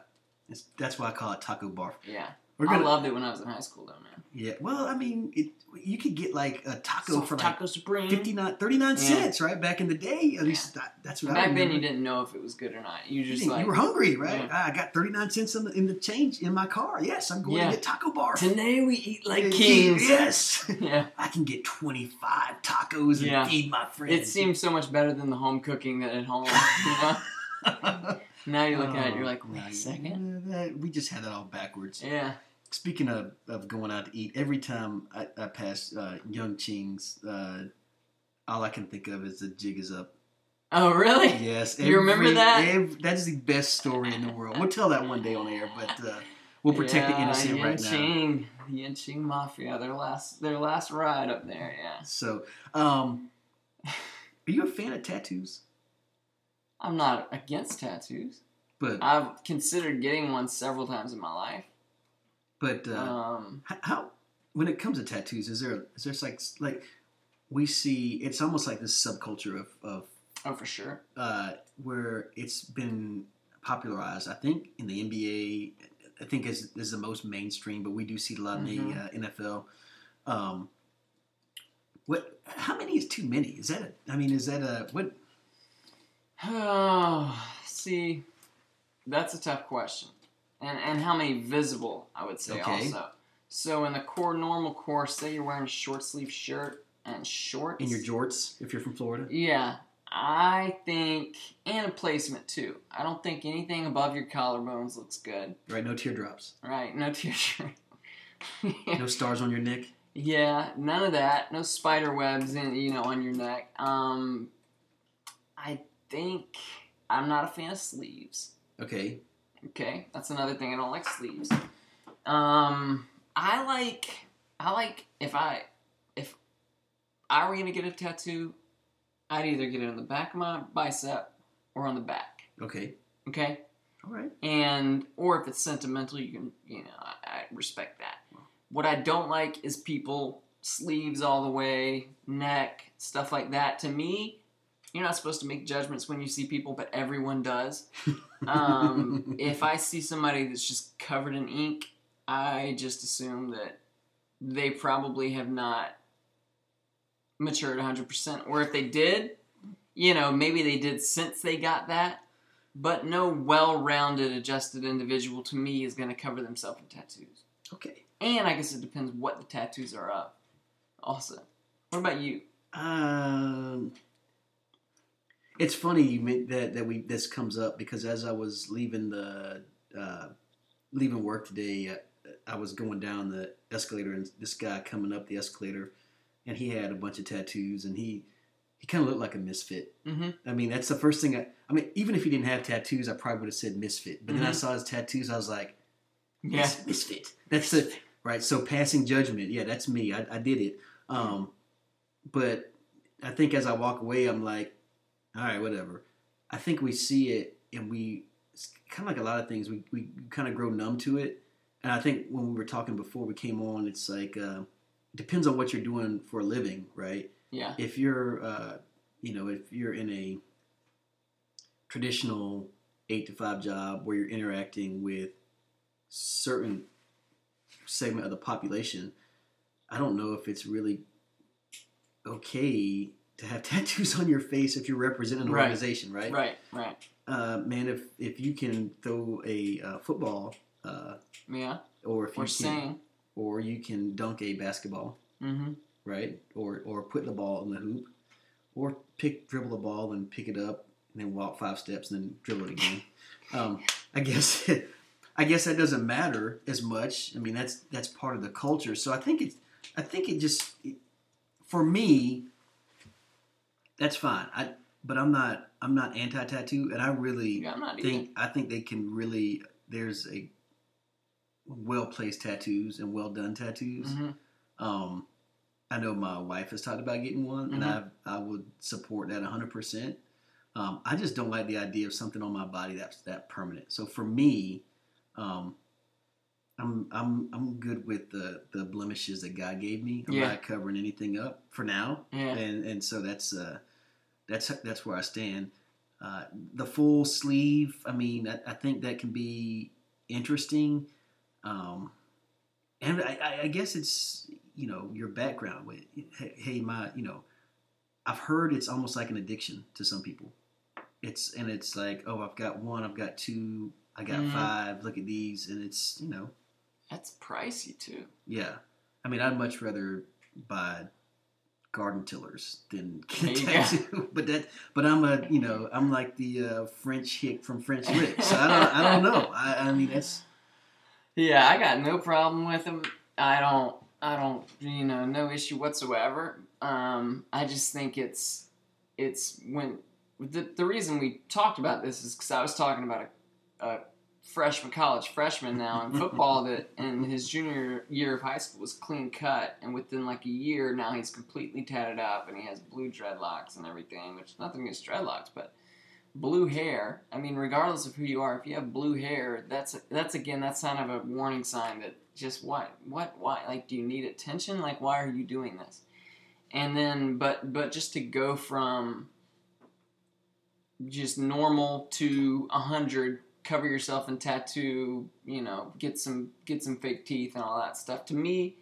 it's, that's why I call it Taco Barf. Yeah. We're I gonna, loved it when I was in high school, though, man. yeah. Well, I mean, it, you could get like a taco Soft for like Taco Supreme. 59, 39 Yeah. cents, right? Back in the day, at least that, that's what I Back then, you didn't know if it was good or not. You You just didn't- like you were hungry, right? Yeah. Ah, I got 39 cents in the, in the change in my car. Yes, I'm going Yeah. to get Taco Bar. today we eat like Yeah, kings. Yes. Yeah. I can get 25 tacos and Yeah. feed my friends. It seems so much better than the home cooking that at home. You know. now you're look at it, you're like, wait Oh, a second. that- we just had that all backwards. Yeah. Speaking of, of going out to eat, every time I, I pass uh, Young Ching's, uh, all I can think of is the jig is up. Oh, really? Yes, You remember that? ev- that's the best story in the world. We'll tell that one day on air, but uh, we'll protect the Yeah, innocent right now. Yanqing, The Yanqing Mafia, their last their last ride up there, yeah. So, um, are you a fan of tattoos? I'm not against tattoos. But I've considered getting one several times in my life. but uh, Um, how when it comes to tattoos, is there is there like like we see it's almost like this subculture of of oh, for sure. uh, where it's been popularized. I think in the NBA, I think is is the most mainstream, but we do see a lot in the Mhm. uh, NFL. Um, what? How many is too many? Is that? A, I mean, is that a what? Oh, see, that's a tough question. And and how many visible? I would say Okay. also. So in the core normal course, say you're wearing a short sleeve shirt and shorts. In your jorts, if you're from Florida. Yeah, I think and a placement too. I don't think anything above your collarbones looks good. Right, no teardrops, Right? No t-shirt. no stars on your neck. Yeah, none of that. No spider webs in you know on your neck. Um, I think I'm not a fan of sleeves. Okay, Okay, that's another thing. I don't like sleeves. Um, I like I like if I if I were gonna get a tattoo, I'd either get it on the back of my bicep or on the back. okay, Okay, all right. and or if it's sentimental, you can you know I, I respect that. What I don't like is people sleeves all the way, neck, stuff like that. To me, you're not supposed to make judgments when you see people, but everyone does. Um, if I see somebody that's just covered in ink, I just assume that they probably have not matured 100%. Or if they did, you know, maybe they did since they got that. But no well rounded, adjusted individual to me is going to cover themselves in tattoos. Okay. And I guess it depends what the tattoos are of. Also. What about you? Um, it's funny you that that we this comes up because as I was leaving the uh, leaving work today, uh, I was going down the escalator and this guy coming up the escalator, and he had a bunch of tattoos and he he kind of looked like a misfit. Mm-hmm. I mean, that's the first thing I. I mean, even if he didn't have tattoos, I probably would have said misfit. But then I Mhm. saw his tattoos, I was like, Yeah. Misfit. That's the right. So passing judgment, yeah, that's me. I, I did it. Um, but I think as I walk away, I'm like, all right, whatever. I think we see it, and we kind of like a lot of things. We we kind of grow numb to it. And I think when we were talking before we came on, it's like uh, it depends on what you're doing for a living, right? Yeah. if you're uh, you know if you're in a traditional eight to five job where you're interacting with certain segment of the population i don't know if it's really okay to have tattoos on your face if you're representing an Right. organization right, Right, right. Uh, man if if you can throw a uh, football uh, Yeah. or if you Or can sing. or you can dunk a basketball Mm-hmm. right? Or or put the ball in the hoop, or pick dribble the ball and pick it up and then walk five steps and then dribble it again. um, I guess I guess that doesn't matter as much. I mean that's that's part of the culture. So I think it's I think it just it, for me that's fine. I but I'm not I'm not anti tattoo and I really Yeah, think I think they can really there's a well placed tattoos and well done tattoos. hmm Um, I know my wife has talked about getting one, and Mhm. I I would support that hundred percent. Um, I just don't like the idea of something on my body that's that permanent. So for me, um, I'm I'm I'm good with the the blemishes that God gave me. I'm Yeah. not covering anything up for now, Yeah. and and so that's uh that's that's where I stand. Uh, the full sleeve, I mean, I, I think that can be interesting. Um, and I, I- guess it's you know your background with hey, my you know I've heard it's almost like an addiction to some people. It's and it's like oh I've got one I've got two I got Mhm. five look at these and it's you know That's pricey too. yeah I mean I'd much rather buy garden tillers than get a tattoo but that but I'm a you know I'm like the uh, French hick from French Lick so I don't I don't know I, I mean that's Yeah, I got no problem with them. I don't. I don't. You know, no issue whatsoever. Um, I just think it's it's when the the reason we talked about this is because I was talking about a, a freshman, college freshman now in football that in his junior year of high school was clean cut, and within like a year now he's completely tatted up and he has blue dreadlocks and everything. Which nothing against dreadlocks, but blue hair. I mean, regardless of who you are, if you have blue hair, that's that's again that's kind of a warning sign that just what what why like do you need attention? Like why are you doing this? And then but but just to go from just normal to a hundred cover yourself in tattoo, you know, get some get some fake teeth and all that stuff. To me,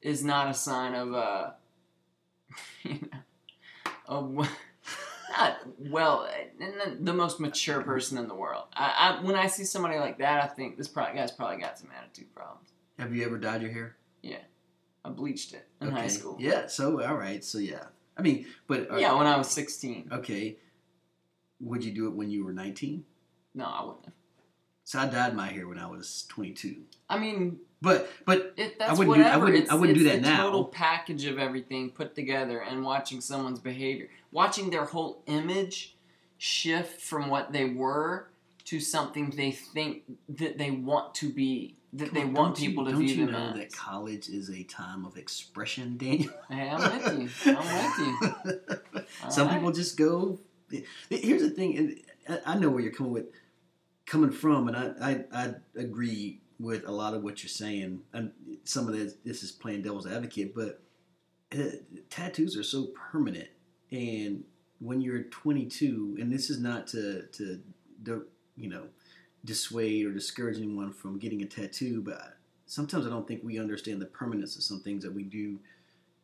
is not a sign of a, you know, of not well, the most mature person in the world. I, I when I see somebody like that, I think this probably, guy's probably got some attitude problems. Have you ever dyed your hair? Yeah, I bleached it in okay. high school. Yeah. So all right. So yeah. I mean, but uh, Yeah, when I was 16. Okay. Would you do it when you were 19? No, I wouldn't have. So I dyed my hair when I was 22. I mean, But but it, that's wouldn't do- I wouldn't- it's, I wouldn't do that now. total package of everything put together and watching someone's behavior, watching their whole image shift from what they were to something they think that they want to be, that they on, want don't you- people to don't view you them know as. that college is a time of expression, Daniel? Hey, I'm with you. I'm with you. Some right. people just go. Here's the thing, and I- I know where you're coming with, coming from, and I, I, I agree with a lot of what you're saying. And some of this, this is playing devil's advocate, but uh, tattoos are so permanent, and when you're 22, and this is not to to, to you know dissuade or discourage anyone from getting a tattoo, but sometimes I don't think we understand the permanence of some things that we do,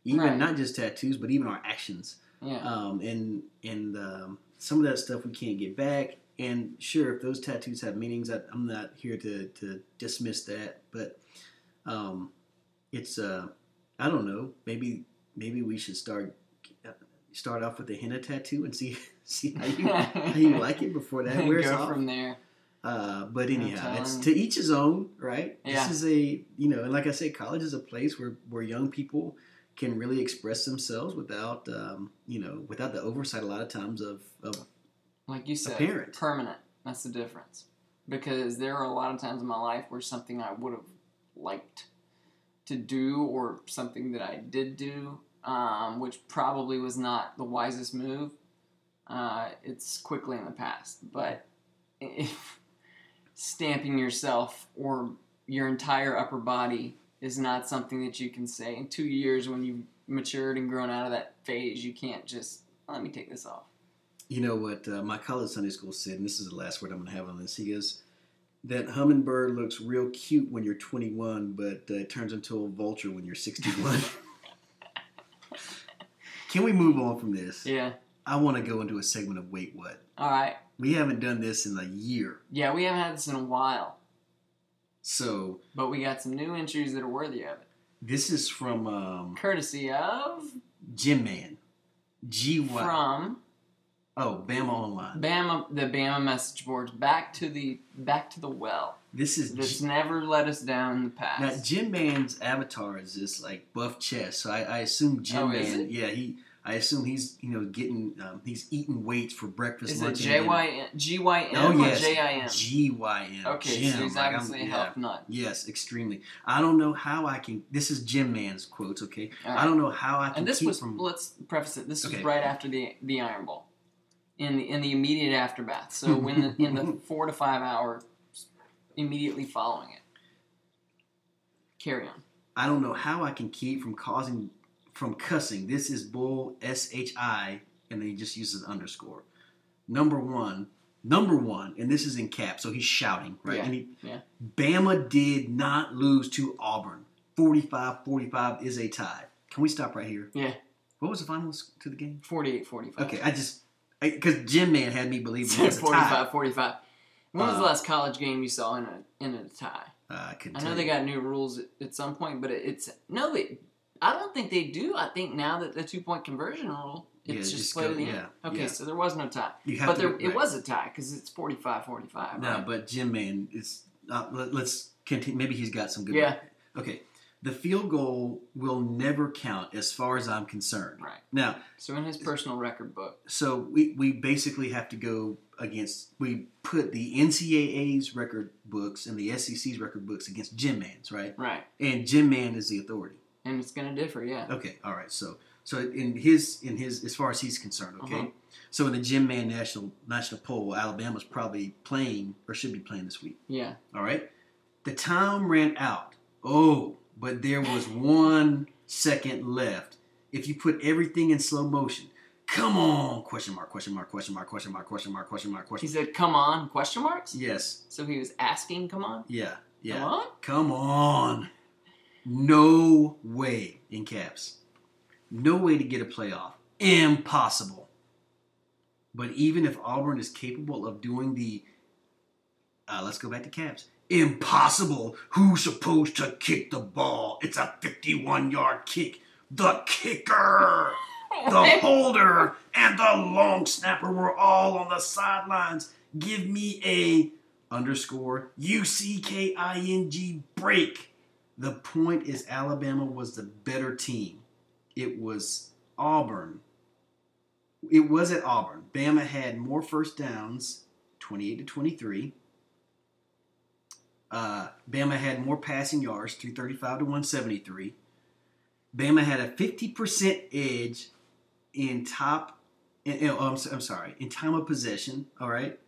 even Right. not just tattoos, but even our actions Yeah. um, and and um, some of that stuff we can't get back. And sure, if those tattoos have meanings, I, I'm not here to, to dismiss that. But um, it's uh, I don't know. Maybe maybe we should start start off with a henna tattoo and see see how you how you like it before that wears go off. from there. Uh, but anyhow, it's to each his own, right? Yeah. This is a you know, and like I say, college is a place where where young people can really express themselves without um, you know without the oversight a lot of times of, of like you said, permanent. That's the difference. Because there are a lot of times in my life where something I would have liked to do or something that I did do, um, which probably was not the wisest move, uh, it's quickly in the past. But if stamping yourself or your entire upper body is not something that you can say in two years when you've matured and grown out of that phase, you can't just, let me take this off. You know what uh, my college Sunday school said, and this is the last word I'm going to have on this. He goes, that hummingbird looks real cute when you're 21, but uh, it turns into a vulture when you're 61. Can we move on from this? Yeah. I want to go into a segment of Wait What. All right. We haven't done this in a year. Yeah, we haven't had this in a while, So but we got some new entries that are worthy of it. this is from um, Courtesy of Jim Man. G Y. from Oh, Bama Online. Bama, the Bama message boards. Back to the back to the well. This is That's G- never let us down in the past. now. Jim Man's avatar is this like buff chest. So I, I assume Jim Oh, Man. Yeah, he. I assume he's you know getting um, he's eating weights for breakfast. Is it lunch, and J. Y N G Y N Oh or yes, J I M? G Y M. Okay, Jim. so he's Like, obviously yeah. health nut. Yes, extremely. I don't know how I can. This is Jim Man's quotes. Okay, All I don't know how I can And this was from. let's preface it. This was right after the the Iron Bowl, in the in the immediate aftermath. So when the in the four to five hour immediately following it. Carry on. I don't know how I can keep from causing from cussing. This is bull S H I, and then he just uses an underscore. Number one, number one, and this is in cap, so he's shouting, right? Yeah, And he, yeah. Bama did not lose to Auburn. 45-45 is a tie. Can we stop right here? Yeah. What was the final to the game? 48 45. Okay, I just because Jim Man had me believe it was a tie. 45 45. When was the Uh, last college game you saw in a in a tie? Uh, I I know they got new rules at, at some point, but it, it's no. They, I don't think they do. I think now that the two point conversion rule, Yeah, it's just just played go- the yeah, end. Okay, yeah. so there was no tie, You have but there go- it was a tie because it's 45-45. No, right? but Jim Man is. Uh, let, us continue. Maybe he's got some good. Yeah. Okay. The field goal will never count as far as I'm concerned. right. Now, So in his personal record book, so we, we basically have to go against. We put the NCAA's record books and the SEC's record books against Jim Man's, right? right, And Jim Man is the authority. and it's going to differ. Yeah. Okay, all right. So so in his in his as far as he's concerned, okay. Uh-huh. So in the Jim Man national national poll, Alabama's probably playing or should be playing this week. Yeah. All right. The time ran out. Oh, but there was one second left. If you put everything in slow motion, come on? Question mark, question mark, question mark, question mark, question mark, question mark, question. Mark. He said, "Come on?" Question marks. Yes. So he was asking, "Come on, Yeah. Yeah. come on." Come on. No way in caps. No way to get a playoff. Impossible. But even if Auburn is capable of doing the, uh, let's go back to caps. Impossible. Who's supposed to kick the ball? It's a 51 yard kick. The kicker, the holder, and the long snapper were all on the sidelines. Give me a underscore U C K I N G break. The point is, Alabama was the better team. It was Auburn. It was at Auburn. Bama had more first downs, 28 to 23. Uh, Bama had more passing yards, 335 to 173. Bama had a 50% edge in top, in, oh, I'm, I'm sorry, in time of possession, all right?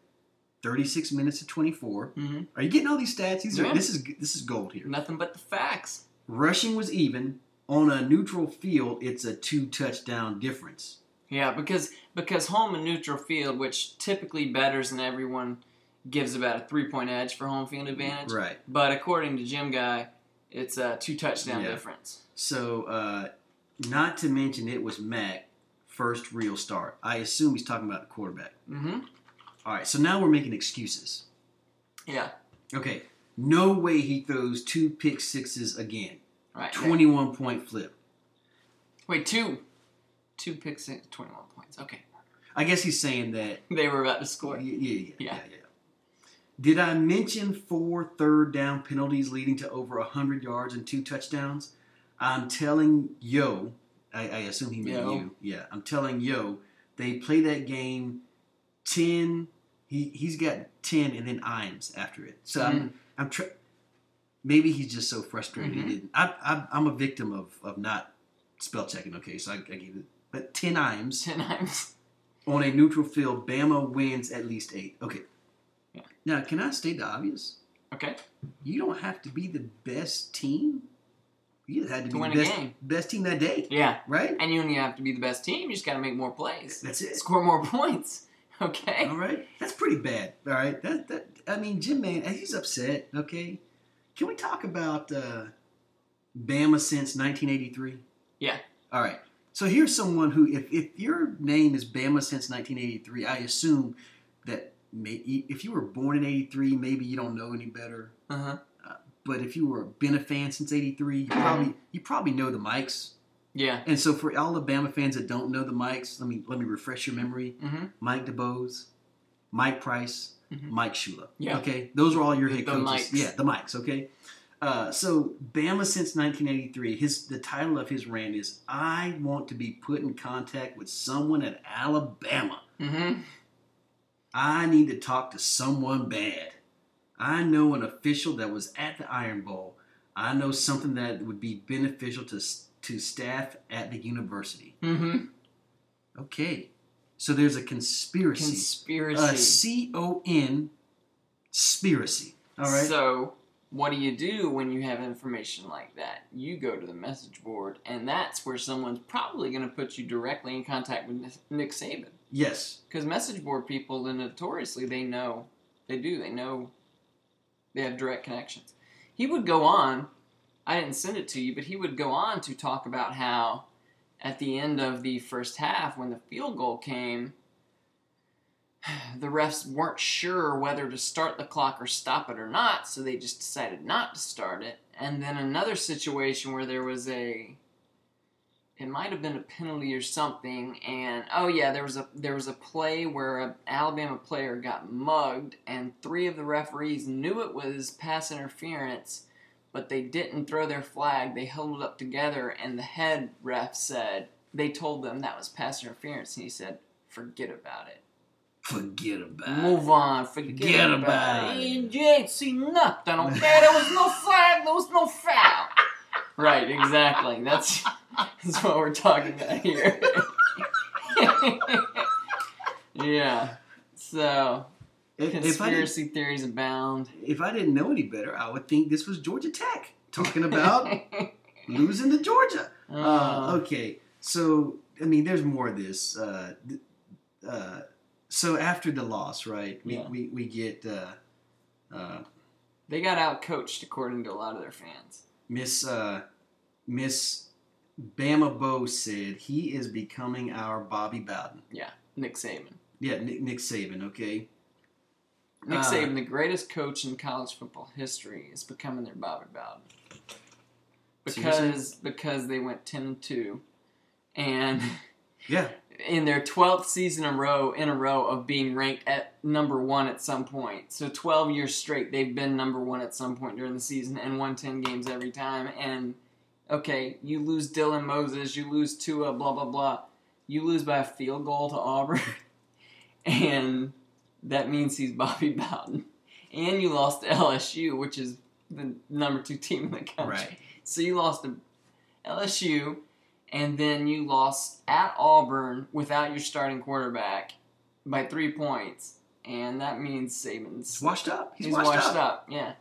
36 minutes to 24. hmm Are you getting all these stats? These are Yeah. this is this is gold here. Nothing but the facts. Rushing was even on a neutral field. It's a two touchdown difference. Yeah, because because home and neutral field, which typically betters and everyone gives about a three point edge for home field advantage. Right. But according to Jim Guy, it's a two touchdown Yeah. difference. So, uh, not to mention it was Mac first real start. I assume he's talking about the quarterback. Mm-hmm. All right. So now we're making excuses. Yeah. Okay. No way he throws two pick sixes again. Right. Twenty one point flip. Wait, two. Two picks, in- 21 points. Okay. I guess he's saying that They were about to score. Yeah, yeah, yeah, Yeah. yeah, yeah. Did I mention four third down penalties leading to over 100 yards and two touchdowns? I'm telling Yo, I, I assume he meant Yo. you. Yeah, I'm telling Yo, they play that game 10. He, he's got 10 and then Imes after it. So I'm, I'm tr- maybe he's just so frustrated Mhm. he didn't. I, I, I'm a victim of, of not spell checking, okay, so I, I gave it. But 10 Imes Ten times. on a neutral field, Bama wins at least eight. Okay. Yeah. Now, can I state the obvious? Okay. You don't have to be the best team. You just had to To be win the a best, game. best team that day, Yeah. right? And you only have to be the best team. You just got to make more plays. That's it. Score more points. Okay. All right, that's pretty bad. All right, that that I mean, Jim Man, he's upset. Okay, can we talk about uh, Bama since 1983? Yeah. All right. So here's someone who, if if your name is Bama since 1983, I assume if you were born in '83, maybe you don't know any better. Uh huh. But if you were been a fan since '83, you probably you probably know the mics. Yeah. And so for all the Bama fans that don't know the mics, let me let me refresh your memory. Mm-hmm. Mike DuBose, Mike Price, Mhm. Mike Shula. Yeah. Okay, those are all your head the coaches. Mikes. Yeah, the Mikes. Okay. Uh, so Bama since 1983, his the title of his rant is "I want to be put in contact with someone at Alabama. Mm-hmm. I need to talk to someone bad. I know an official that was at the Iron Bowl. I know something that would be beneficial to to staff at the university. Mm-hmm. Okay, so there's a conspiracy, Conspiracy. a C O N, conspiracy. All right. So, what do you do when you have information like that? You go to the message board, and that's where someone's probably going to put you directly in contact with Nick Saban. yes. Because message board people, notoriously, they know, they do, they know, they have direct connections. He would go on, I didn't send it to you, but he would go on to talk about how at the end of the first half, when the field goal came, the refs weren't sure whether to start the clock or stop it or not, so they just decided not to start it. And then another situation where there was a it might have been a penalty or something and oh yeah there was a there was a play where an alabama player got mugged and three of the referees knew it was pass interference but they didn't throw their flag they held it up together and the head ref said they told them that was pass interference and he said forget about it Forget about it. move it. on forget, Forget about, about it it. you ain't seen nothing okay there was no flag there was no foul right exactly that's that's what we're talking about here. yeah. So If, if conspiracy theories abound. if I didn't know any better, I would think this was Georgia Tech talking about losing to Georgia. Uh, Uh, okay, so I mean, there's more of this. Uh, uh, so after the loss, right? We Yeah. we, we get uh, uh, They got out coached according to a lot of their fans. Miss uh, Miss Bama Bo said he is becoming our Bobby Bowden. Yeah, Nick Saban. Yeah, Nick, Nick Saban. Okay. Nick Uh, Saban, the greatest coach in college football history, is becoming their Bobby Bowden. Because Seriously? because they went ten and two, and Yeah. In their twelfth season in a row in a row of being ranked at number one at some point. So twelve years straight, they've been number one at some point during the season and won ten games every time. And okay, you lose Dylan Moses, you lose Tua, blah blah blah. You lose by a field goal to Auburn, and that means he's Bobby Bowden. And you lost to LSU, which is the number two team in the country. Right. So you lost to LSU, and then you lost at Auburn without your starting quarterback by three points, and that means Saban's He's washed up. He's, he's washed, up. Yeah,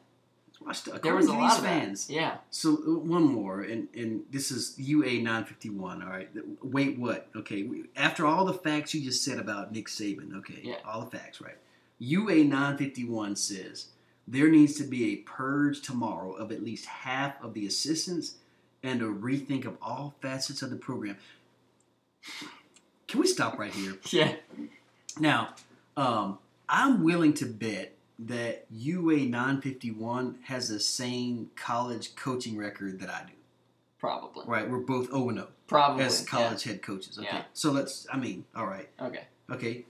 He's washed up. there was a lot of fans. That. Yeah, So uh, one more, and and this is UA nine fifty one. All right. Wait, what? Okay. After all the facts you just said about Nick Saban, okay, Yeah. all the facts, right? UA nine fifty one says there needs to be a purge tomorrow of at least half of the assistants and a rethink of all facets of the program. Can we stop right here? yeah. Now, um, I'm willing to bet that UA 951 has the same college coaching record that I do. Probably, Right, we're both 0 0 probably as college head coaches. Okay, Yeah. so let's. I mean, all right. Okay, Okay,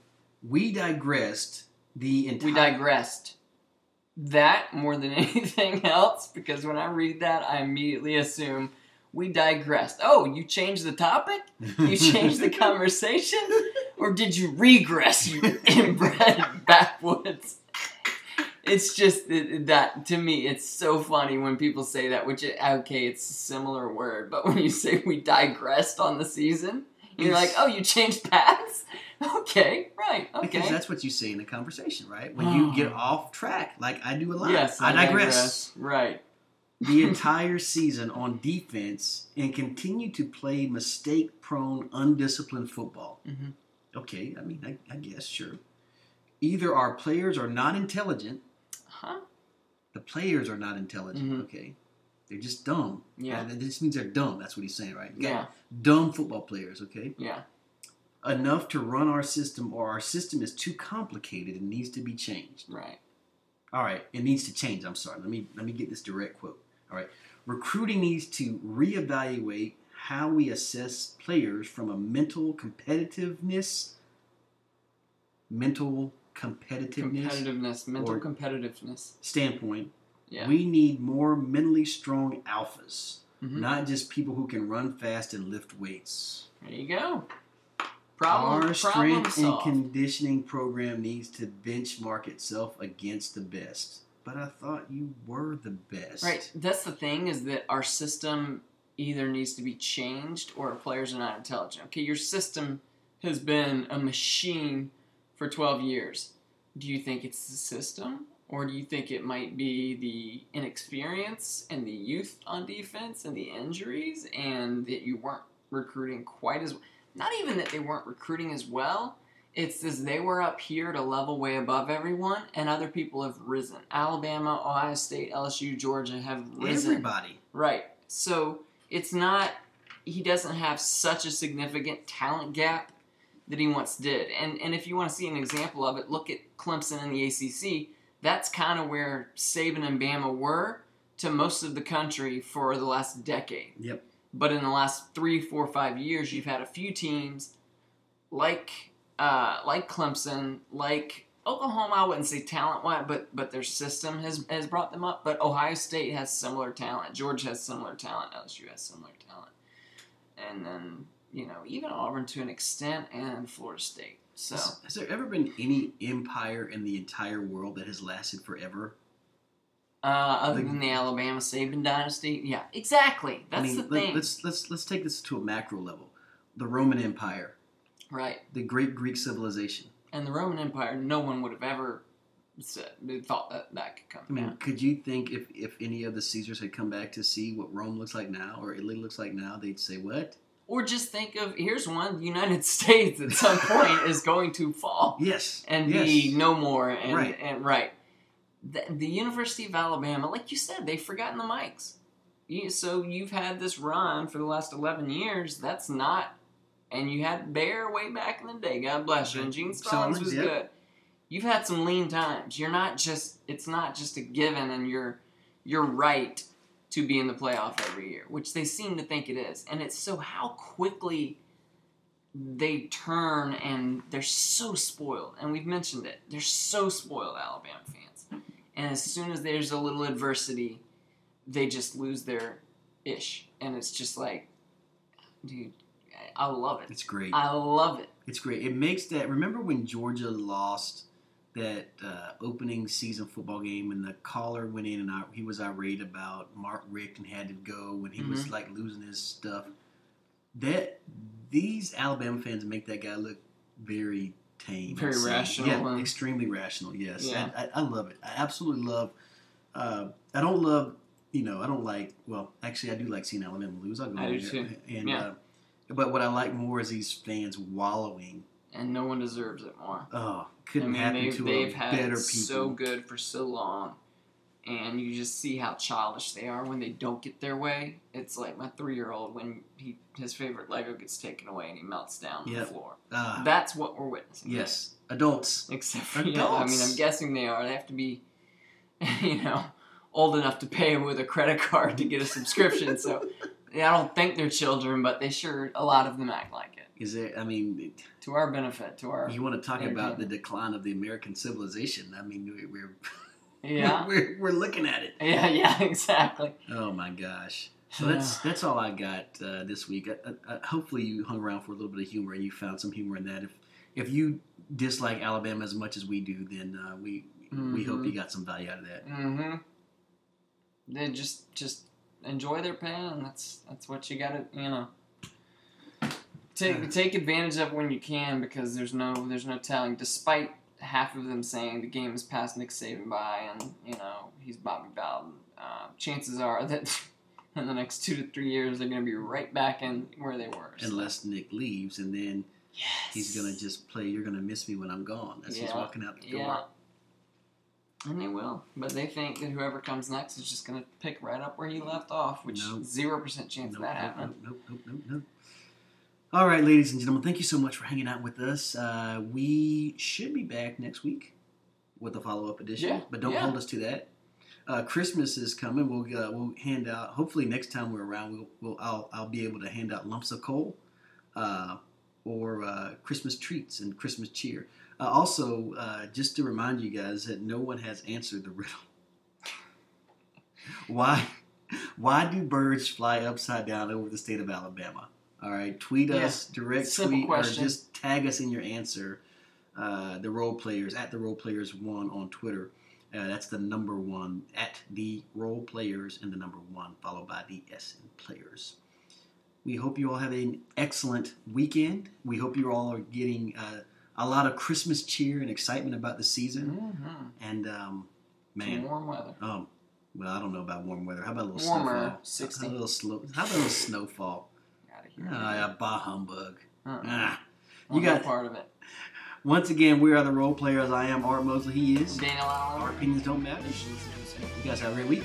we digressed the entire. we digressed. That more than anything else, because when I read that, I immediately assume we digressed. Oh, you changed the topic? You changed the conversation? Or did you regress, you inbred backwoods? It's just it- that, to me, it's so funny when people say that, which, it, okay, it's a similar word, but when you say we digressed on the season, you're like, oh, you changed paths? Okay, right, Because that's what you say in a conversation, right? When you get off track, like I do a lot. Yes, I digress. Right. The entire season on defense and continue to play mistake prone, undisciplined football. Mhm. Okay, I mean, I, I guess, sure. Either our players are not intelligent, Huh? the players are not intelligent, Mhm. okay? They're just dumb. Yeah. Uh, That just means they're dumb. That's what he's saying, right? Yeah. Dumb football players, okay? Yeah. Enough to run our system, or our system is too complicated and needs to be changed. Right. All right, it needs to change. I'm sorry. Let me let me get this direct quote. All right, recruiting needs to reevaluate how we assess players from a mental competitiveness, mental competitiveness Competitiveness, mental competitiveness. standpoint. Yeah. We need more mentally strong alphas, Mhm. not just people who can run fast and lift weights. There you go. Problem, Our strength and conditioning program needs to benchmark itself against the best. But I thought you were the best. Right. That's the thing is that our system either needs to be changed or players are not intelligent. Okay, your system has been a machine for 12 years. Do you think it's the system or do you think it might be the inexperience and the youth on defense and the injuries and that you weren't recruiting quite as not even that they weren't recruiting as well. It's this they were up here at a level way above everyone, and other people have risen. Alabama, Ohio State, LSU, Georgia have risen. Everybody. Right. So it's not he doesn't have such a significant talent gap that he once did. And and if you want to see an example of it, look at Clemson in the ACC. That's kind of where Saban and Bama were to most of the country for the last decade. Yep. But in the last three, four, five years, you've had a few teams like uh, like Clemson, like Oklahoma. I wouldn't say talent wise, but but their system has has brought them up. But Ohio State has similar talent. Georgia has similar talent. LSU has similar talent, and then you know even Auburn to an extent, and Florida State. So Has, has there ever been any empire in the entire world that has lasted forever? uh, other The- than the Alabama Saban dynasty, yeah, exactly. That's I mean, the thing, let's let's let's take this to a macro level. The Roman Empire, right? the great Greek civilization. And the Roman Empire, no one would have ever said, thought that that could come I mean, down. could you think if, if any of the Caesars had come back to see what Rome looks like now or Italy looks like now, they'd say, "What? Or just think of here's one: the United States at some point is going to fall Yes. and yes. be no more. And Right. and right, the, the University of Alabama, like you said, they've forgotten the mics. You, so you've had this run for the last eleven years. That's not, and you had Bear way back in the day. God bless you. And Gene Stallings was yeah. good. You've had some lean times. You're not just. It's not just a given, and you're you're right to be in the playoff every year, which they seem to think it is. And it's so how quickly they turn and they're so spoiled. And we've mentioned it. They're so spoiled, Alabama fans. And as soon as there's a little adversity, they just lose their ish. And it's just like, dude, I love it. It's great. I love it. It's great. It makes that. Remember when Georgia lost that uh, opening season football game, and the caller went in and I, he was irate about Mark Richt and had to go when he was Mhm. like losing his stuff. That these Alabama fans make that guy look very tame, Very rational Yeah, extremely rational. Yes, Yeah. I, I, I love it. I absolutely love. Uh, I don't love. You know, I don't like. Well, actually, I do like seeing Alabama lose. I'll go I do there. too. And Yeah. uh, but what I like more is these fans wallowing And no one deserves it more. Oh, couldn't mean, happen they've, to they've a had better people. so good for so long. And you just see how childish they are when they don't get their way. It's like my three year old when he his favorite Lego gets taken away and he melts down on Yep. the floor. Ah, That's what we're witnessing. yes, adults. Except for, yeah, I mean, I'm guessing they are. They have to be, you know, old enough to pay with a credit card to get a subscription. so yeah, I don't think they're children, but they sure, a lot of them act like it. Is there? I mean, To our benefit, to our. you want to talk about the decline of the American civilization? I mean, we- we're Yeah. we're, we're looking at it. Yeah, yeah, exactly. Oh my gosh. So that's that's all I got uh, this week. Uh, uh, hopefully, you hung around for a little bit of humor and you found some humor in that. If if you dislike Alabama as much as we do, then uh, we we hope Mhm. you got some value out of that. Mm-hmm. They just just enjoy their pain, and that's that's what you gotta you know. Take take advantage of when you can because there's no there's no telling. Despite half of them saying the game is past Nick Saban by and you know he's Bobby Bowden, uh, chances are that in the next two to three years they're gonna be right back in where they were. So- Unless Nick leaves, and then yes. he's gonna just play. You're gonna miss me when I'm gone. As he's walking out the door. And they will. But they think that whoever comes next is just going to pick right up where he left off, which Nope. 0% chance of that nope, happening. nope, nope, nope, nope, nope. All right, ladies and gentlemen, thank you so much for hanging out with us. Uh, we should be back next week with a follow up edition, Yeah, but don't yeah. hold us to that. Uh, Christmas is coming. We'll uh, we'll hand out. Hopefully, next time we're around, we'll, we'll I'll I'll be able to hand out lumps of coal, uh, or uh, Christmas treats and Christmas cheer. Uh, also, uh, just to remind you guys that no one has answered the riddle. why why do birds fly upside down over the state of Alabama? All right, tweet Yeah. us, direct Simple tweet, question. or just tag us in your answer. Uh, the role players at the role players one on Twitter. Uh, that's the number one at the role players and the number one followed by the S in players. We hope you all have an excellent weekend. We hope you all are getting uh, a lot of Christmas cheer and excitement about the season. Mm-hmm. And um, man, warm weather. um, well, I don't know about warm weather. How about a little Warmer, snowfall? 60. How about a little slow? How about a little snowfall? Out of here. Ah, yeah, bah humbug. Uh-uh. Ah. You got- part of it. Once again, we are the role players. I am Art Mosley. He is. Daniel Allen. Our opinions don't matter. You guys have a great week.